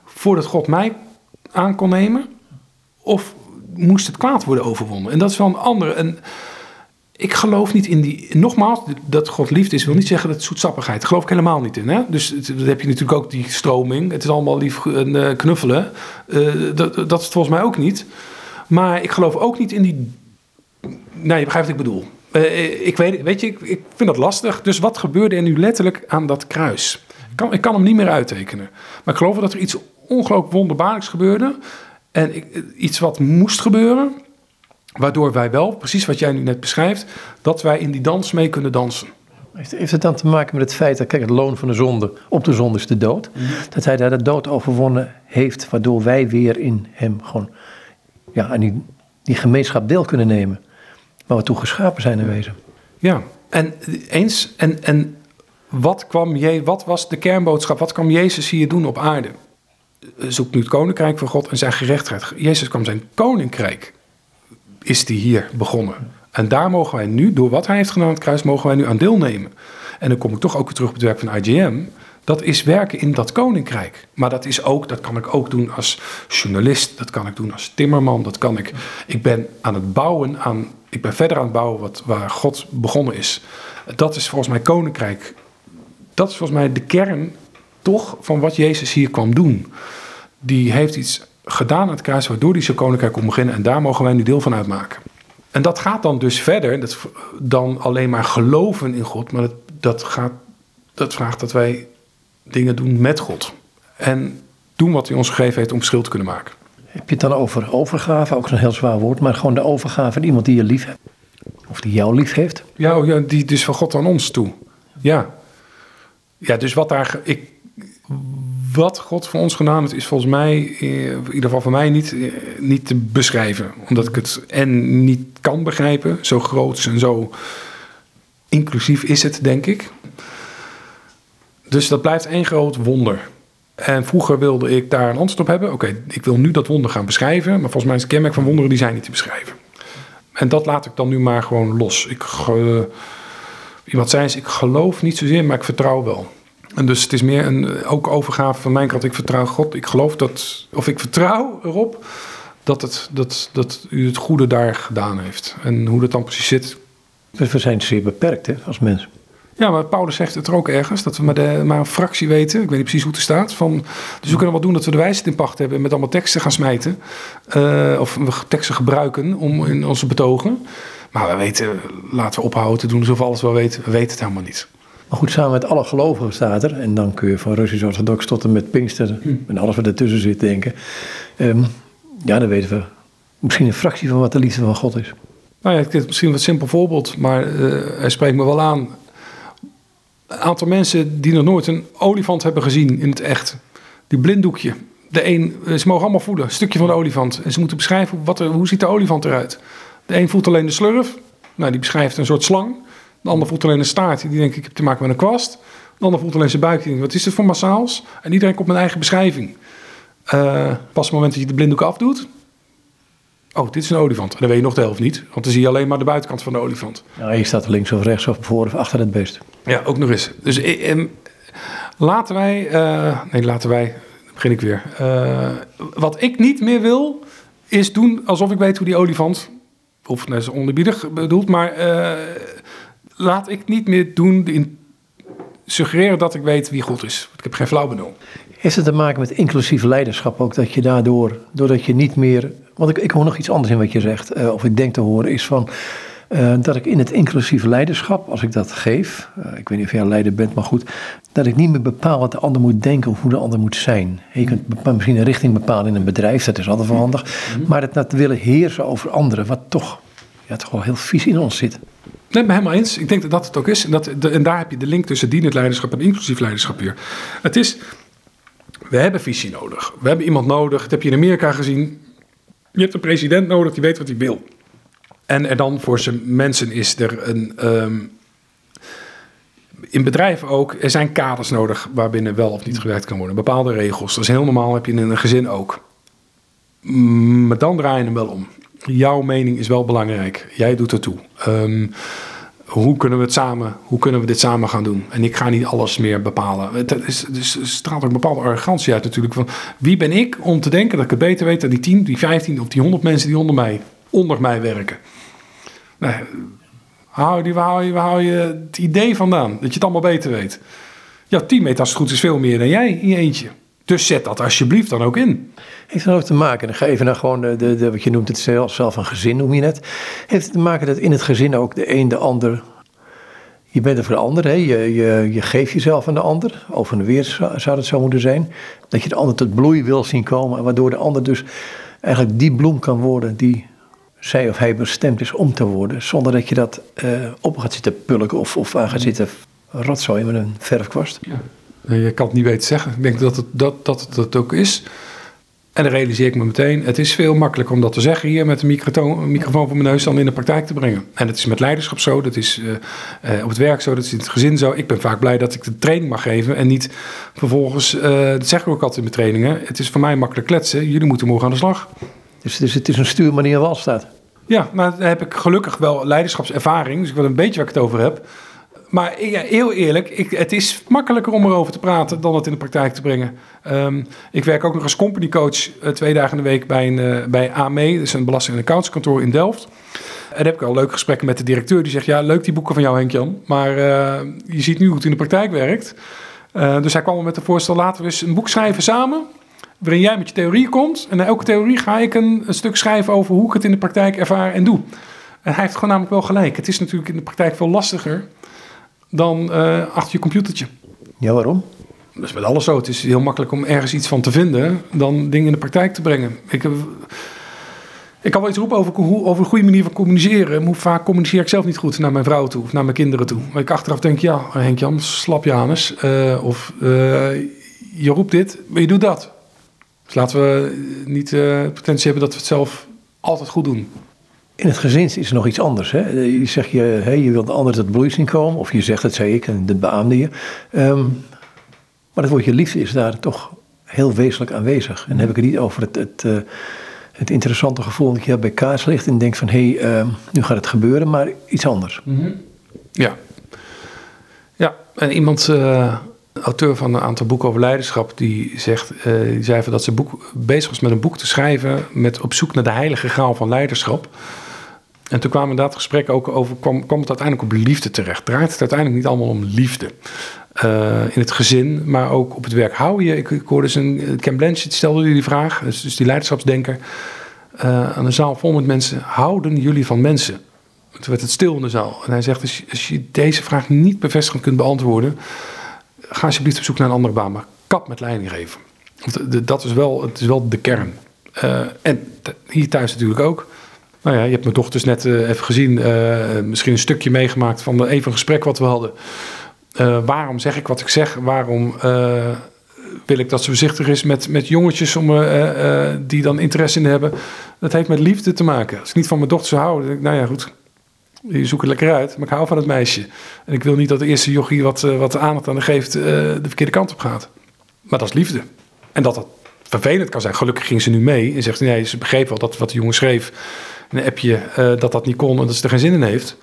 voordat God mij aan kon nemen? Of moest het kwaad worden overwonnen? En dat is wel een andere. Ik geloof niet in die. Nogmaals, dat God liefde is, wil niet zeggen dat het zoetsappigheid. Daar geloof ik helemaal niet in. Hè? Dus dan heb je natuurlijk ook die stroming. Het is allemaal lief en uh, knuffelen. Uh, dat, dat is volgens mij ook niet. Maar ik geloof ook niet in die. Nee, je begrijpt wat ik bedoel. Ik weet, weet je, ik, ik, vind dat lastig. Dus wat gebeurde er nu letterlijk aan dat kruis? Ik kan, ik kan hem niet meer uittekenen. Maar ik geloof dat er iets ongelooflijk wonderbaarlijks gebeurde. En iets wat moest gebeuren. Waardoor wij wel, precies wat jij nu net beschrijft, dat wij in die dans mee kunnen dansen. Heeft het dan te maken met het feit dat, kijk, het loon van de zonde op de zonde is de dood. Mhm. Dat hij daar de dood overwonnen heeft, waardoor wij weer in hem gewoon, ja, aan die, die gemeenschap deel kunnen nemen. Waar we toe geschapen zijn in wezen. Ja, en eens, en, en wat, kwam je, wat was de kernboodschap? Wat kwam Jezus hier doen op aarde? Zoek nu het koninkrijk van God en zijn gerechtigheid. Jezus kwam zijn koninkrijk is die hier begonnen. En daar mogen wij nu, door wat hij heeft gedaan aan het kruis, mogen wij nu aan deelnemen. En dan kom ik toch ook weer terug op het werk van IGM. Dat is werken in dat koninkrijk. Maar dat is ook, dat kan ik ook doen als journalist, dat kan ik doen als timmerman, dat kan ik. Ik ben aan het bouwen aan, ik ben verder aan het bouwen wat, waar God begonnen is. Dat is volgens mij koninkrijk. Dat is volgens mij de kern toch van wat Jezus hier kwam doen. Die heeft iets gedaan aan het kruis, waardoor die zijn koninkrijk kon beginnen. En daar mogen wij nu deel van uitmaken. En dat gaat dan dus verder dat, dan alleen maar geloven in God. Maar dat, dat, gaat, dat vraagt dat wij dingen doen met God. En doen wat hij ons gegeven heeft om verschil te kunnen maken. Heb je het dan over overgave? Ook zo'n heel zwaar woord. Maar gewoon de overgave van iemand die je lief hebt. Of die jou lief heeft. Ja, oh ja die dus van God aan ons toe. Ja. Ja, dus wat daar... Ik, wat God voor ons gedaan heeft, is volgens mij, eh, in ieder geval voor mij, niet, eh, niet te beschrijven. Omdat ik het en niet kan begrijpen. Zo groot en zo inclusief is het, denk ik. Dus dat blijft één groot wonder. En vroeger wilde ik daar een antwoord op hebben. Oké, ik wil nu dat wonder gaan beschrijven. Maar volgens mij is het kenmerk van wonderen, die zijn niet te beschrijven. En dat laat ik dan nu maar gewoon los. Ik, iemand zei eens, ik geloof niet zozeer, maar ik vertrouw wel. En dus het is meer een ook overgave van mijn kant. Ik vertrouw God. Ik geloof dat, of ik vertrouw erop dat, het, dat, dat u het goede daar gedaan heeft. En hoe dat dan precies zit. We zijn zeer beperkt hè, als mensen. Ja, maar Paulus zegt het er ook ergens, dat we maar, de, maar een fractie weten. Ik weet niet precies hoe het er staat. Van, dus we kunnen wel doen dat we de wijsheid in pacht hebben en met allemaal teksten gaan smijten. Uh, of we teksten gebruiken om in onze betogen. Maar we weten, laten we ophouden te doen alsof alles wel weten. We weten het helemaal niet. Maar goed, samen met alle gelovigen staat er, en dan kun je van Russisch-Orthodox tot en met Pinkster hm. en alles wat ertussen zit denken. Um, ja, dan weten we misschien een fractie van wat de liefde van God is. Nou ja, het is misschien een wat simpel voorbeeld, maar uh, hij spreekt me wel aan. Een aantal mensen die nog nooit een olifant hebben gezien in het echt. Die blinddoekje. De een, eh, ze mogen allemaal voelen, een stukje van de olifant. En ze moeten beschrijven wat er, hoe ziet de olifant eruit. De een voelt alleen de slurf. Nou, die beschrijft een soort slang. De ander voelt alleen een staart. Die denkt, ik heb te maken met een kwast. De ander voelt alleen zijn buik. Die denkt, wat is dit voor massaals? En iedereen komt met eigen beschrijving. Uh, pas op het moment dat je de blinddoek afdoet. Oh, dit is een olifant. En dan weet je nog de helft niet. Want dan zie je alleen maar de buitenkant van de olifant. Ja, je staat links of rechts of voor of achter het beest. Ja, ook nog eens. Dus eh, laten wij... Uh, nee, laten wij... Dan begin ik weer. Uh, wat ik niet meer wil, is doen alsof ik weet hoe die olifant... Of dat is onderbiedig bedoeld, maar laat ik niet meer doen in suggereren dat ik weet wie God is. Ik heb geen flauw benul. Heeft het te maken met inclusief leiderschap ook? Dat je daardoor, doordat je niet meer. Want ik, ik hoor nog iets anders in wat je zegt, uh, of ik denk te horen, is van. Uh, dat ik in het inclusieve leiderschap, als ik dat geef, uh, ik weet niet of jij een leider bent, maar goed, dat ik niet meer bepaal wat de ander moet denken of hoe de ander moet zijn. Je kunt misschien een richting bepalen in een bedrijf, dat is altijd wel handig, mhm. maar het, dat willen heersen over anderen, wat toch, ja, toch wel heel vies in ons zit. Nee, maar helemaal eens. Ik denk dat dat het ook is. En, dat, en daar heb je de link tussen dienend leiderschap en inclusief leiderschap weer. Het is, we hebben visie nodig. We hebben iemand nodig. Dat heb je in Amerika gezien. Je hebt een president nodig die weet wat hij wil. En er dan voor zijn mensen is er een. Um, in bedrijven ook, er zijn kaders nodig waarbinnen wel of niet gewerkt kan worden. Bepaalde regels. Dat is heel normaal, heb je in een gezin ook. Maar dan draai je hem wel om. Jouw mening is wel belangrijk. Jij doet ertoe. Ehm hoe kunnen we het samen, hoe kunnen we dit samen gaan doen? En ik ga niet alles meer bepalen. Het is, dus straalt ook een bepaalde arrogantie uit natuurlijk. Van wie ben ik om te denken dat ik het beter weet dan die 10, die 15 of die 100 mensen die onder mij, onder mij werken? Nee, hou die, waar, hou je, waar je het idee vandaan dat je het allemaal beter weet? Jouw teammate als het goed is veel meer dan jij in je eentje. Dus zet dat alsjeblieft dan ook in. Heeft het ook te maken, dan ga even naar gewoon de, de, de- wat je noemt het zelf, zelf een gezin, noem je het. Heeft het te maken dat in het gezin ook de een de ander, je bent er voor de ander, hè? Je, je, je geeft jezelf aan de ander. Over en weer zou, het zo moeten zijn. Dat je de ander tot bloei wil zien komen, en waardoor de ander dus eigenlijk die bloem kan worden die zij of hij bestemd is om te worden. Zonder dat je dat eh, op gaat zitten pulken of, of aan gaat zitten rotzooien met een verfkwast. Je kan het niet weten zeggen. Ik denk dat het dat, dat het het ook is. En dan realiseer ik me meteen, het is veel makkelijker om dat te zeggen hier met een microfoon, microfoon voor mijn neus dan in de praktijk te brengen. En dat is met leiderschap zo, dat is eh, eh, op het werk zo, dat is in het gezin zo. Ik ben vaak blij dat ik de training mag geven en niet vervolgens, eh, dat zeg ik ook altijd in mijn trainingen, het is voor mij makkelijk kletsen, jullie moeten morgen aan de slag. Dus, dus het is een stuurman die aan wal staat. Ja, maar daar heb ik gelukkig wel leiderschapservaring, dus ik weet een beetje waar ik het over heb. Maar heel eerlijk, ik, het is makkelijker om erover te praten dan het in de praktijk te brengen. Ehm, ik werk ook nog als company coach eh, twee dagen in de week bij, een, eh, bij AME, is een belasting- en accountskantoor in Delft. En daar heb ik al leuke gesprekken met de directeur. Die zegt, ja, leuk die boeken van jou Henk-Jan, maar eh, je ziet nu hoe het in de praktijk werkt. Dus hij kwam me met een voorstel, laten we eens een boek schrijven samen waarin jij met je theorie komt. En na elke theorie ga ik een, een stuk schrijven over hoe ik het in de praktijk ervaar en doe. En hij heeft gewoon namelijk wel gelijk. Het is natuurlijk in de praktijk veel lastiger dan eh, achter je computertje. Ja, waarom? Dat is met alles zo. Het is heel makkelijk om ergens iets van te vinden dan dingen in de praktijk te brengen. Ik, heb, ik kan wel iets roepen over, hoe, over een goede manier van communiceren. Maar hoe vaak communiceer ik zelf niet goed naar mijn vrouw toe of naar mijn kinderen toe. Maar ik achteraf denk, ja, Henk-Jan, slap Janus. Eh, of eh, je roept dit, maar je doet dat. Dus laten we niet eh potentie hebben dat we het zelf altijd goed doen. In het gezin is er nog iets anders. Hè? Je zegt je, hè, je wilt de ander tot bloei zien komen. Of je zegt, dat zei ik en dat beaamde je. Ehm, maar het woordje liefde is daar toch heel wezenlijk aanwezig. En dan heb ik het niet over het, het, eh, het interessante gevoel dat je bij kaars ligt. En denkt van, hé, hey, ehm, nu gaat het gebeuren. Maar iets anders. Ja. Ja, en iemand, eh, auteur van een aantal boeken over leiderschap, die, zegt, eh, die zei dat ze boek, bezig was met een boek te schrijven met op zoek naar de heilige graal van leiderschap. En toen kwamen inderdaad gesprekken ook over, kwam, het uiteindelijk op liefde terecht. Draait het uiteindelijk niet allemaal om liefde? Eh, in het gezin, maar ook op het werk. Hou je, ik, ik hoorde eens een, Ken Blanchett stelde die vraag, dus, dus die leiderschapsdenker, eh, aan een zaal vol met mensen. Houden jullie van mensen? Toen werd het stil in de zaal. En hij zegt, als je, deze vraag niet bevestigend kunt beantwoorden, ga alsjeblieft op zoek naar een andere baan. Maar kap met leiding geven. Dat is wel, het is wel de kern. Eh, en hier thuis natuurlijk ook. Nou ja, je hebt mijn dochters net eh, even gezien. eh, misschien een stukje meegemaakt van de, even een gesprek wat we hadden. Eh, waarom zeg ik wat ik zeg? Waarom wil ik dat ze voorzichtig is met, met jongetjes om, die dan interesse in hebben? Dat heeft met liefde te maken. Als ik niet van mijn dochter zou houden, denk ik, nou ja, goed. Je zoekt het lekker uit, maar ik hou van het meisje. En ik wil niet dat de eerste jochie wat, wat aandacht aan geeft, de verkeerde kant op gaat. Maar dat is liefde. En dat dat vervelend kan zijn. Gelukkig ging ze nu mee en zegt nee, ze begreep wel dat wat de jongen schreef een appje, eh, dat dat niet kon en dat ze er geen zin in heeft.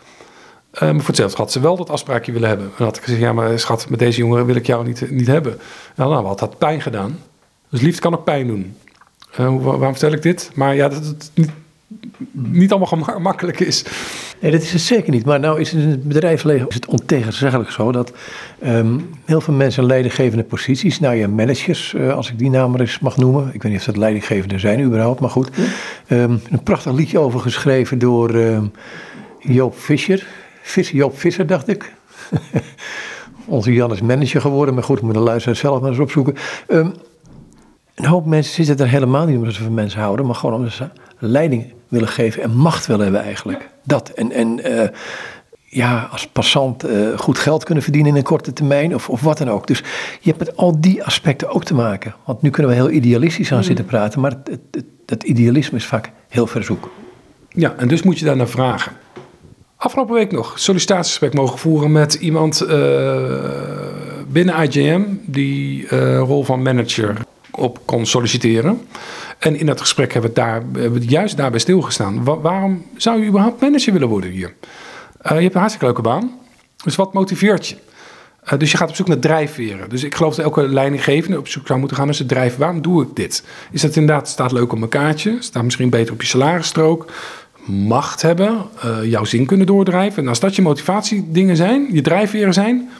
Eh, maar voor hetzelfde had ze wel dat afspraakje willen hebben. En had ik gezegd, ja maar schat, met deze jongen wil ik jou niet, niet hebben. Nou, nou, wat had pijn gedaan. Dus liefde kan ook pijn doen. Eh, waarom vertel ik dit? Maar ja, dat het niet, niet allemaal gema- makkelijk is. Nee, dat is het zeker niet. Maar nou is het in het bedrijfsleven is het ontegenzeggelijk zo dat ehm, heel veel mensen in leidinggevende posities, nou ja, managers, eh, als ik die naam maar eens mag noemen. Ik weet niet of dat leidinggevende zijn überhaupt, maar goed. Ehm, een prachtig liedje over geschreven door ehm, Joop Visser. Visser. Joop Visser, dacht ik. Onze Jan is manager geworden, maar goed, we moeten de luisteraar zelf maar eens opzoeken. Een hoop mensen zitten er helemaal niet omdat ze van mensen houden, maar gewoon omdat ze leiding willen geven en macht willen hebben eigenlijk. Dat. En, en eh, ja, als passant eh, goed geld kunnen verdienen in een korte termijn of, of wat dan ook. Dus je hebt met al die aspecten ook te maken. Want nu kunnen we heel idealistisch aan zitten praten, maar het, het, het, het idealisme is vaak heel verzoek. Ja, en dus moet je daar naar vragen. Afgelopen week nog sollicitatiegesprek mogen voeren met iemand uh, binnen IJM die uh, rol van manager op kon solliciteren. En in dat gesprek hebben we, daar, hebben we juist daarbij stilgestaan. Wa waarom zou je überhaupt manager willen worden hier? Uh, je hebt een hartstikke leuke baan. Dus wat motiveert je? Uh, dus je gaat op zoek naar drijfveren. Dus ik geloof dat elke leidinggevende op zoek zou moeten gaan naar zijn drijf. Waarom doe ik dit? Is dat inderdaad, staat leuk op een kaartje? Staat misschien beter op je salarisstrook? Macht hebben? Uh, jouw zin kunnen doordrijven? En als dat je motivatiedingen zijn, je drijfveren zijn...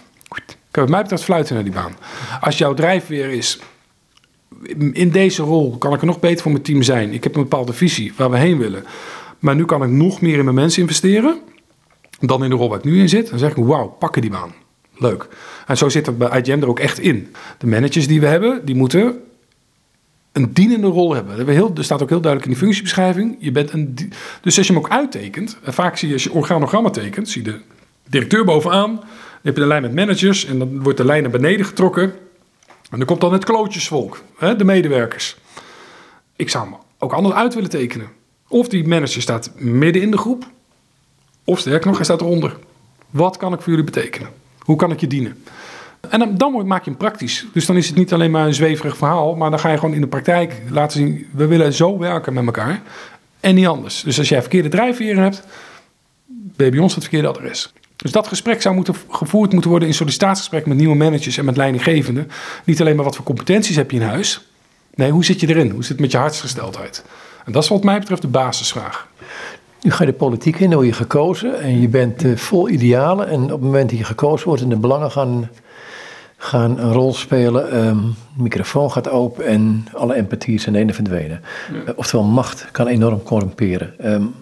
Kan wat mij betreft fluiten naar die baan. Als jouw drijfveer is in deze rol kan ik er nog beter voor mijn team zijn. Ik heb een bepaalde visie waar we heen willen. Maar nu kan ik nog meer in mijn mensen investeren dan in de rol waar ik nu in zit. Dan zeg ik, wauw, pakken die baan. Leuk. En zo zit het bij IGM er ook echt in. De managers die we hebben, die moeten een dienende rol hebben. Er staat ook heel duidelijk in die functiebeschrijving. Je bent een, dus als je hem ook uittekent, en vaak zie je als je organogrammen tekent, zie je de directeur bovenaan, dan heb je de lijn met managers en dan wordt de lijn naar beneden getrokken. En dan komt dan het klootjesvolk, hè, de medewerkers. Ik zou hem ook anders uit willen tekenen. Of die manager staat midden in de groep, of sterker nog, hij staat eronder. Wat kan ik voor jullie betekenen? Hoe kan ik je dienen? En dan, dan maak je hem praktisch. Dus dan is het niet alleen maar een zweverig verhaal, maar dan ga je gewoon in de praktijk laten zien: we willen zo werken met elkaar en niet anders. Dus als jij verkeerde drijfveren hebt, ben je bij ons het verkeerde adres. Dus dat gesprek zou moeten gevoerd moeten worden in sollicitatiegesprek met nieuwe managers en met leidinggevenden. Niet alleen maar wat voor competenties heb je in huis. Nee, hoe zit je erin? Hoe zit het met je hartsgesteldheid? En dat is wat mij betreft de basisvraag. Nu ga je de politiek in, dan word je gekozen en je bent uh, vol idealen. En op het moment dat je gekozen wordt en de belangen gaan, gaan een rol spelen, um, de microfoon gaat open en alle empathie is in ene verdwenen. Ja. Uh, oftewel, macht kan enorm corrumperen. Um,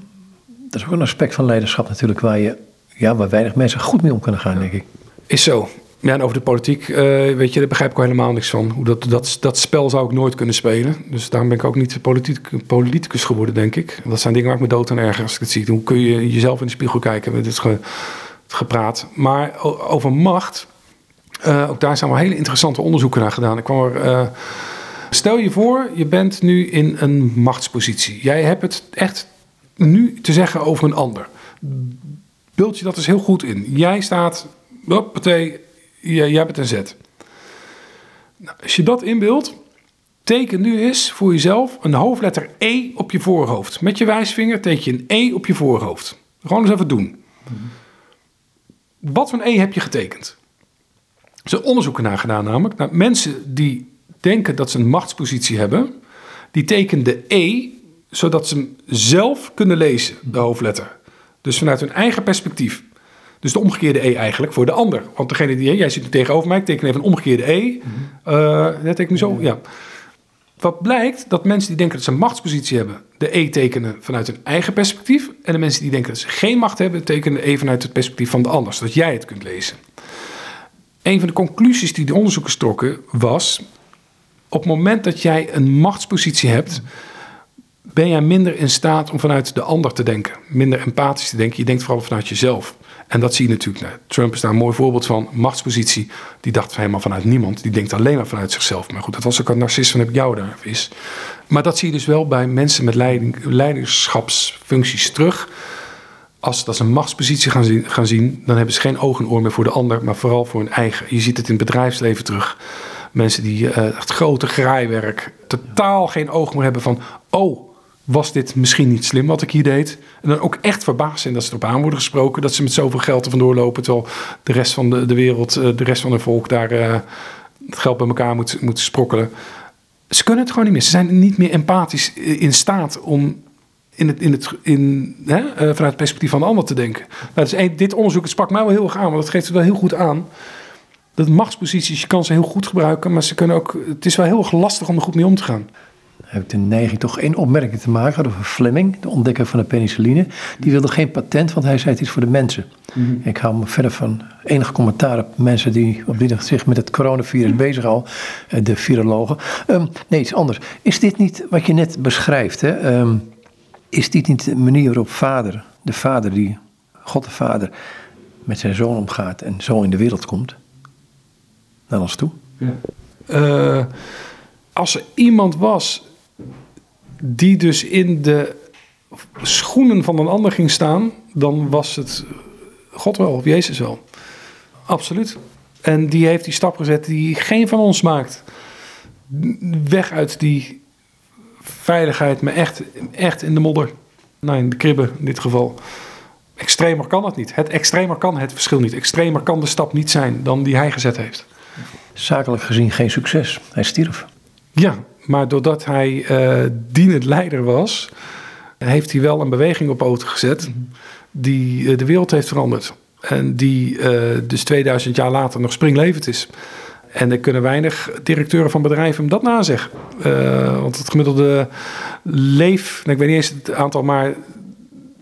dat is ook een aspect van leiderschap natuurlijk waar je ja, waar weinig mensen goed mee om kunnen gaan, denk ik. Is zo. Ja, en over de politiek, uh, weet je, daar begrijp ik al helemaal niks van. Hoe dat, dat, dat spel zou ik nooit kunnen spelen. Dus daarom ben ik ook niet politiek, politicus geworden, denk ik. Dat zijn dingen waar ik me dood aan erger als ik het zie. Hoe kun je jezelf in de spiegel kijken met dit ge, het gepraat. Maar over macht, uh, ook daar zijn wel hele interessante onderzoeken naar gedaan. Ik kwam er... Uh, stel je voor, je bent nu in een machtspositie. Jij hebt het echt nu te zeggen over een ander beeld je dat dus heel goed in. Jij staat, hoppatee, jij bent een Z. Nou, als je dat inbeeldt, teken nu eens voor jezelf een hoofdletter E op je voorhoofd. Met je wijsvinger teken je een E op je voorhoofd. Gewoon eens even doen. Wat voor een E heb je getekend? Er zijn onderzoeken naar gedaan namelijk. Nou, mensen die denken dat ze een machtspositie hebben, die tekenen de E zodat ze hem zelf kunnen lezen, de hoofdletter. Dus vanuit hun eigen perspectief. Dus de omgekeerde E eigenlijk voor de ander. Want degene die, jij zit nu tegenover mij, ik teken even een omgekeerde E. Mm -hmm. uh, dat teken nu zo, ja. Wat blijkt, dat mensen die denken dat ze een machtspositie hebben, de E tekenen vanuit hun eigen perspectief. En de mensen die denken dat ze geen macht hebben, tekenen de E vanuit het perspectief van de ander, zodat jij het kunt lezen. Een van de conclusies die de onderzoekers trokken was, op het moment dat jij een machtspositie hebt, ben jij minder in staat om vanuit de ander te denken. Minder empathisch te denken. Je denkt vooral vanuit jezelf. En dat zie je natuurlijk. Nou, Trump is daar een mooi voorbeeld van. Machtspositie. Die dacht helemaal vanuit niemand. Die denkt alleen maar vanuit zichzelf. Maar goed, dat was ook een narcist van heb ik jou daar is. Maar dat zie je dus wel bij mensen met leiding, leiderschapsfuncties terug. Als ze dat een machtspositie gaan zien, gaan zien, dan hebben ze geen oog en oor meer voor de ander, maar vooral voor hun eigen. Je ziet het in het bedrijfsleven terug. Mensen die uh, echt grote graaiwerk, totaal geen oog meer hebben van, oh, was dit misschien niet slim wat ik hier deed? En dan ook echt verbaasd zijn dat ze erop aan worden gesproken. Dat ze met zoveel geld er vandoor lopen. Terwijl de rest van de, de wereld, eh, de rest van het volk daar uh, het geld bij elkaar moet, moet sprokkelen. Ze kunnen het gewoon niet meer. Ze zijn niet meer empathisch in staat om in het, in het, in, hè, vanuit het perspectief van de ander te denken. Nou, dus dit onderzoek het sprak mij wel heel erg aan. Want dat geeft het wel heel goed aan. Dat machtsposities, je kan ze heel goed gebruiken. Maar ze kunnen ook, het is wel heel erg lastig om er goed mee om te gaan heb ik de neiging toch één opmerking te maken over Fleming, de ontdekker van de penicilline. Die wilde geen patent, want hij zei het is voor de mensen. Mm -hmm. Ik hou me verder van enig commentaar op mensen die op dit zich met het coronavirus bezighouden, eh, de virologen. Um, nee, iets anders. Is dit niet wat je net beschrijft? Hè? Um, is dit niet de manier waarop vader, de vader die, God de vader, met zijn zoon omgaat en zo in de wereld komt? Naar ons toe? Ja. Uh, als er iemand was die dus in de schoenen van een ander ging staan, dan was het God wel of Jezus wel. Absoluut. En die heeft die stap gezet die geen van ons maakt. Weg uit die veiligheid, maar echt, echt in de modder. Nou, in de kribben in dit geval. Extremer kan het niet. Het extremer kan het verschil niet. Extremer kan de stap niet zijn dan die hij gezet heeft. Zakelijk gezien geen succes. Hij stierf. Ja, maar doordat hij uh, dienend leider was, heeft hij wel een beweging op poten gezet die uh, de wereld heeft veranderd. En die uh, dus 2000 jaar later nog springlevend is. En er kunnen weinig directeuren van bedrijven hem dat nazeggen. Want het gemiddelde leef, nou, ik weet niet eens het aantal, maar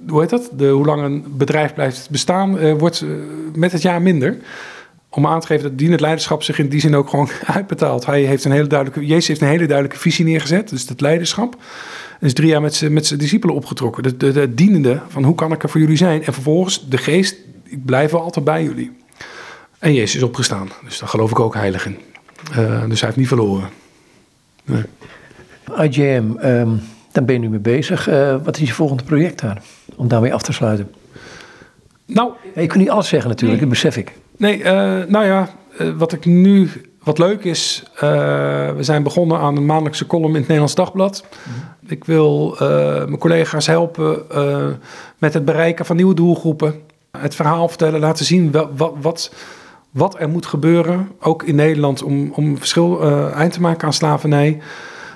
hoe heet dat? De, hoe lang een bedrijf blijft bestaan, wordt met het jaar minder. Om aan te geven dat dienend leiderschap zich in die zin ook gewoon uitbetaalt. Hij heeft een hele duidelijke, Jezus heeft een hele duidelijke visie neergezet, dus het leiderschap. En is drie jaar met zijn met discipelen opgetrokken. De, de, de dienende van hoe kan ik er voor jullie zijn? En vervolgens de geest, ik blijf wel altijd bij jullie. En Jezus is opgestaan. Dus daar geloof ik ook heilig in. Uh, dus hij heeft niet verloren. Nee. IJM, um, daar ben je nu mee bezig. Uh, wat is je volgende project daar? Om daarmee af te sluiten. Nou, je kunt niet alles zeggen natuurlijk, nee. dat besef ik. Nee, uh, nou ja, wat ik nu... Wat leuk is, we zijn begonnen aan een maandelijkse column in het Nederlands Dagblad. Mm-hmm. Ik wil mijn collega's helpen met het bereiken van nieuwe doelgroepen. Het verhaal vertellen, laten zien wat, wat, wat wat er moet gebeuren, ook in Nederland, om, om verschil eind te maken aan slavernij.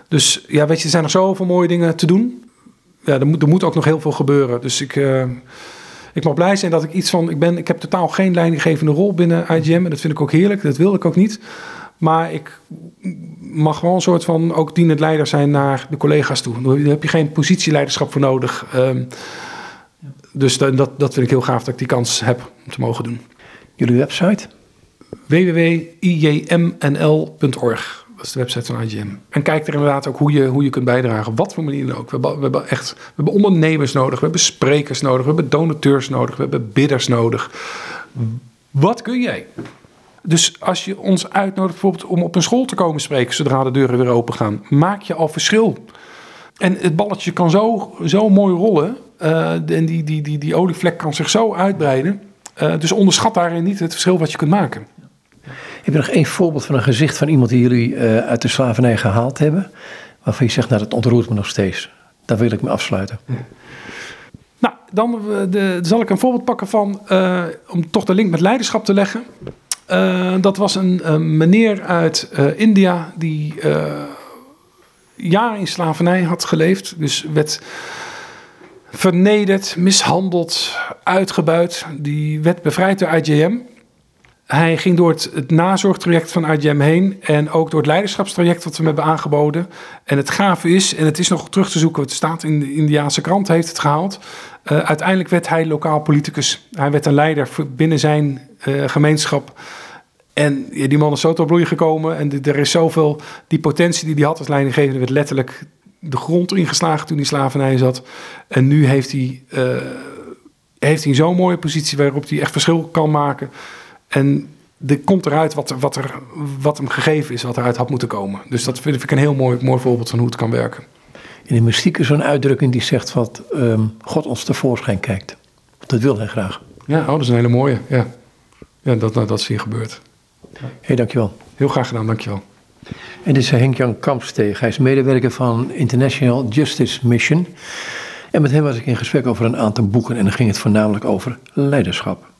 Dus ja, weet je, er zijn nog zoveel mooie dingen te doen. Ja, er moet, er moet ook nog heel veel gebeuren. Dus ik, ik mag blij zijn dat ik iets van. Ik, ben, ik heb totaal geen leidinggevende rol binnen IGM. En dat vind ik ook heerlijk. Dat wil ik ook niet. Maar ik mag gewoon een soort van ook dienend leider zijn naar de collega's toe. Daar heb je geen positieleiderschap voor nodig. Um, dus dat, dat vind ik heel gaaf dat ik die kans heb om te mogen doen. Jullie website? www.ijmnl.org. Dat is de website van IGM. En kijk er inderdaad ook hoe je, hoe je kunt bijdragen. Wat voor manier dan ook. We hebben, we hebben echt we hebben ondernemers nodig. We hebben sprekers nodig. We hebben donateurs nodig. We hebben bidders nodig. Wat kun jij? Dus als je ons uitnodigt bijvoorbeeld om op een school te komen spreken... zodra de deuren weer open gaan, maak je al verschil. En het balletje kan zo, zo mooi rollen. Uh, en die, die, die, die olievlek kan zich zo uitbreiden... Uh, dus onderschat daarin niet het verschil wat je kunt maken. Heb je nog één voorbeeld van een gezicht van iemand die jullie uh, uit de slavernij gehaald hebben? Waarvan je zegt, nou dat ontroert me nog steeds. Daar wil ik me afsluiten. Nou, dan de, zal ik een voorbeeld pakken van, uh, om toch de link met leiderschap te leggen. Dat was een, een meneer uit India die jaren in slavernij had geleefd. Dus werd vernederd, mishandeld, uitgebuit. Die werd bevrijd door IJM. Hij ging door het, nazorgtraject van IGM heen en ook door het leiderschapstraject wat we hebben aangeboden. En het gave is, en het is nog terug te zoeken, het staat in de Indiaanse krant, heeft het gehaald. Uh, uiteindelijk werd hij lokaal politicus. Hij werd een leider binnen zijn uh, gemeenschap. En die man is zo tot bloei gekomen en er is zoveel, die potentie die hij had als leidinggevende werd letterlijk de grond ingeslagen toen hij slavernij zat. En nu heeft hij, uh, heeft hij zo'n mooie positie waarop hij echt verschil kan maken. En er komt eruit wat, wat, er, wat hem gegeven is, wat eruit had moeten komen. Dus dat vind ik een heel mooi, mooi voorbeeld van hoe het kan werken. In de mystiek is zo'n uitdrukking die zegt wat um, God ons tevoorschijn kijkt. Dat wil hij graag. Ja, oh, dat is een hele mooie. Ja, ja dat, dat, dat is hier gebeurd. Hé, hey, dankjewel. Heel graag gedaan, dankjewel. En dit is Henk-Jan Kampsteeg. Hij is medewerker van International Justice Mission. En met hem was ik in gesprek over een aantal boeken en dan ging het voornamelijk over leiderschap.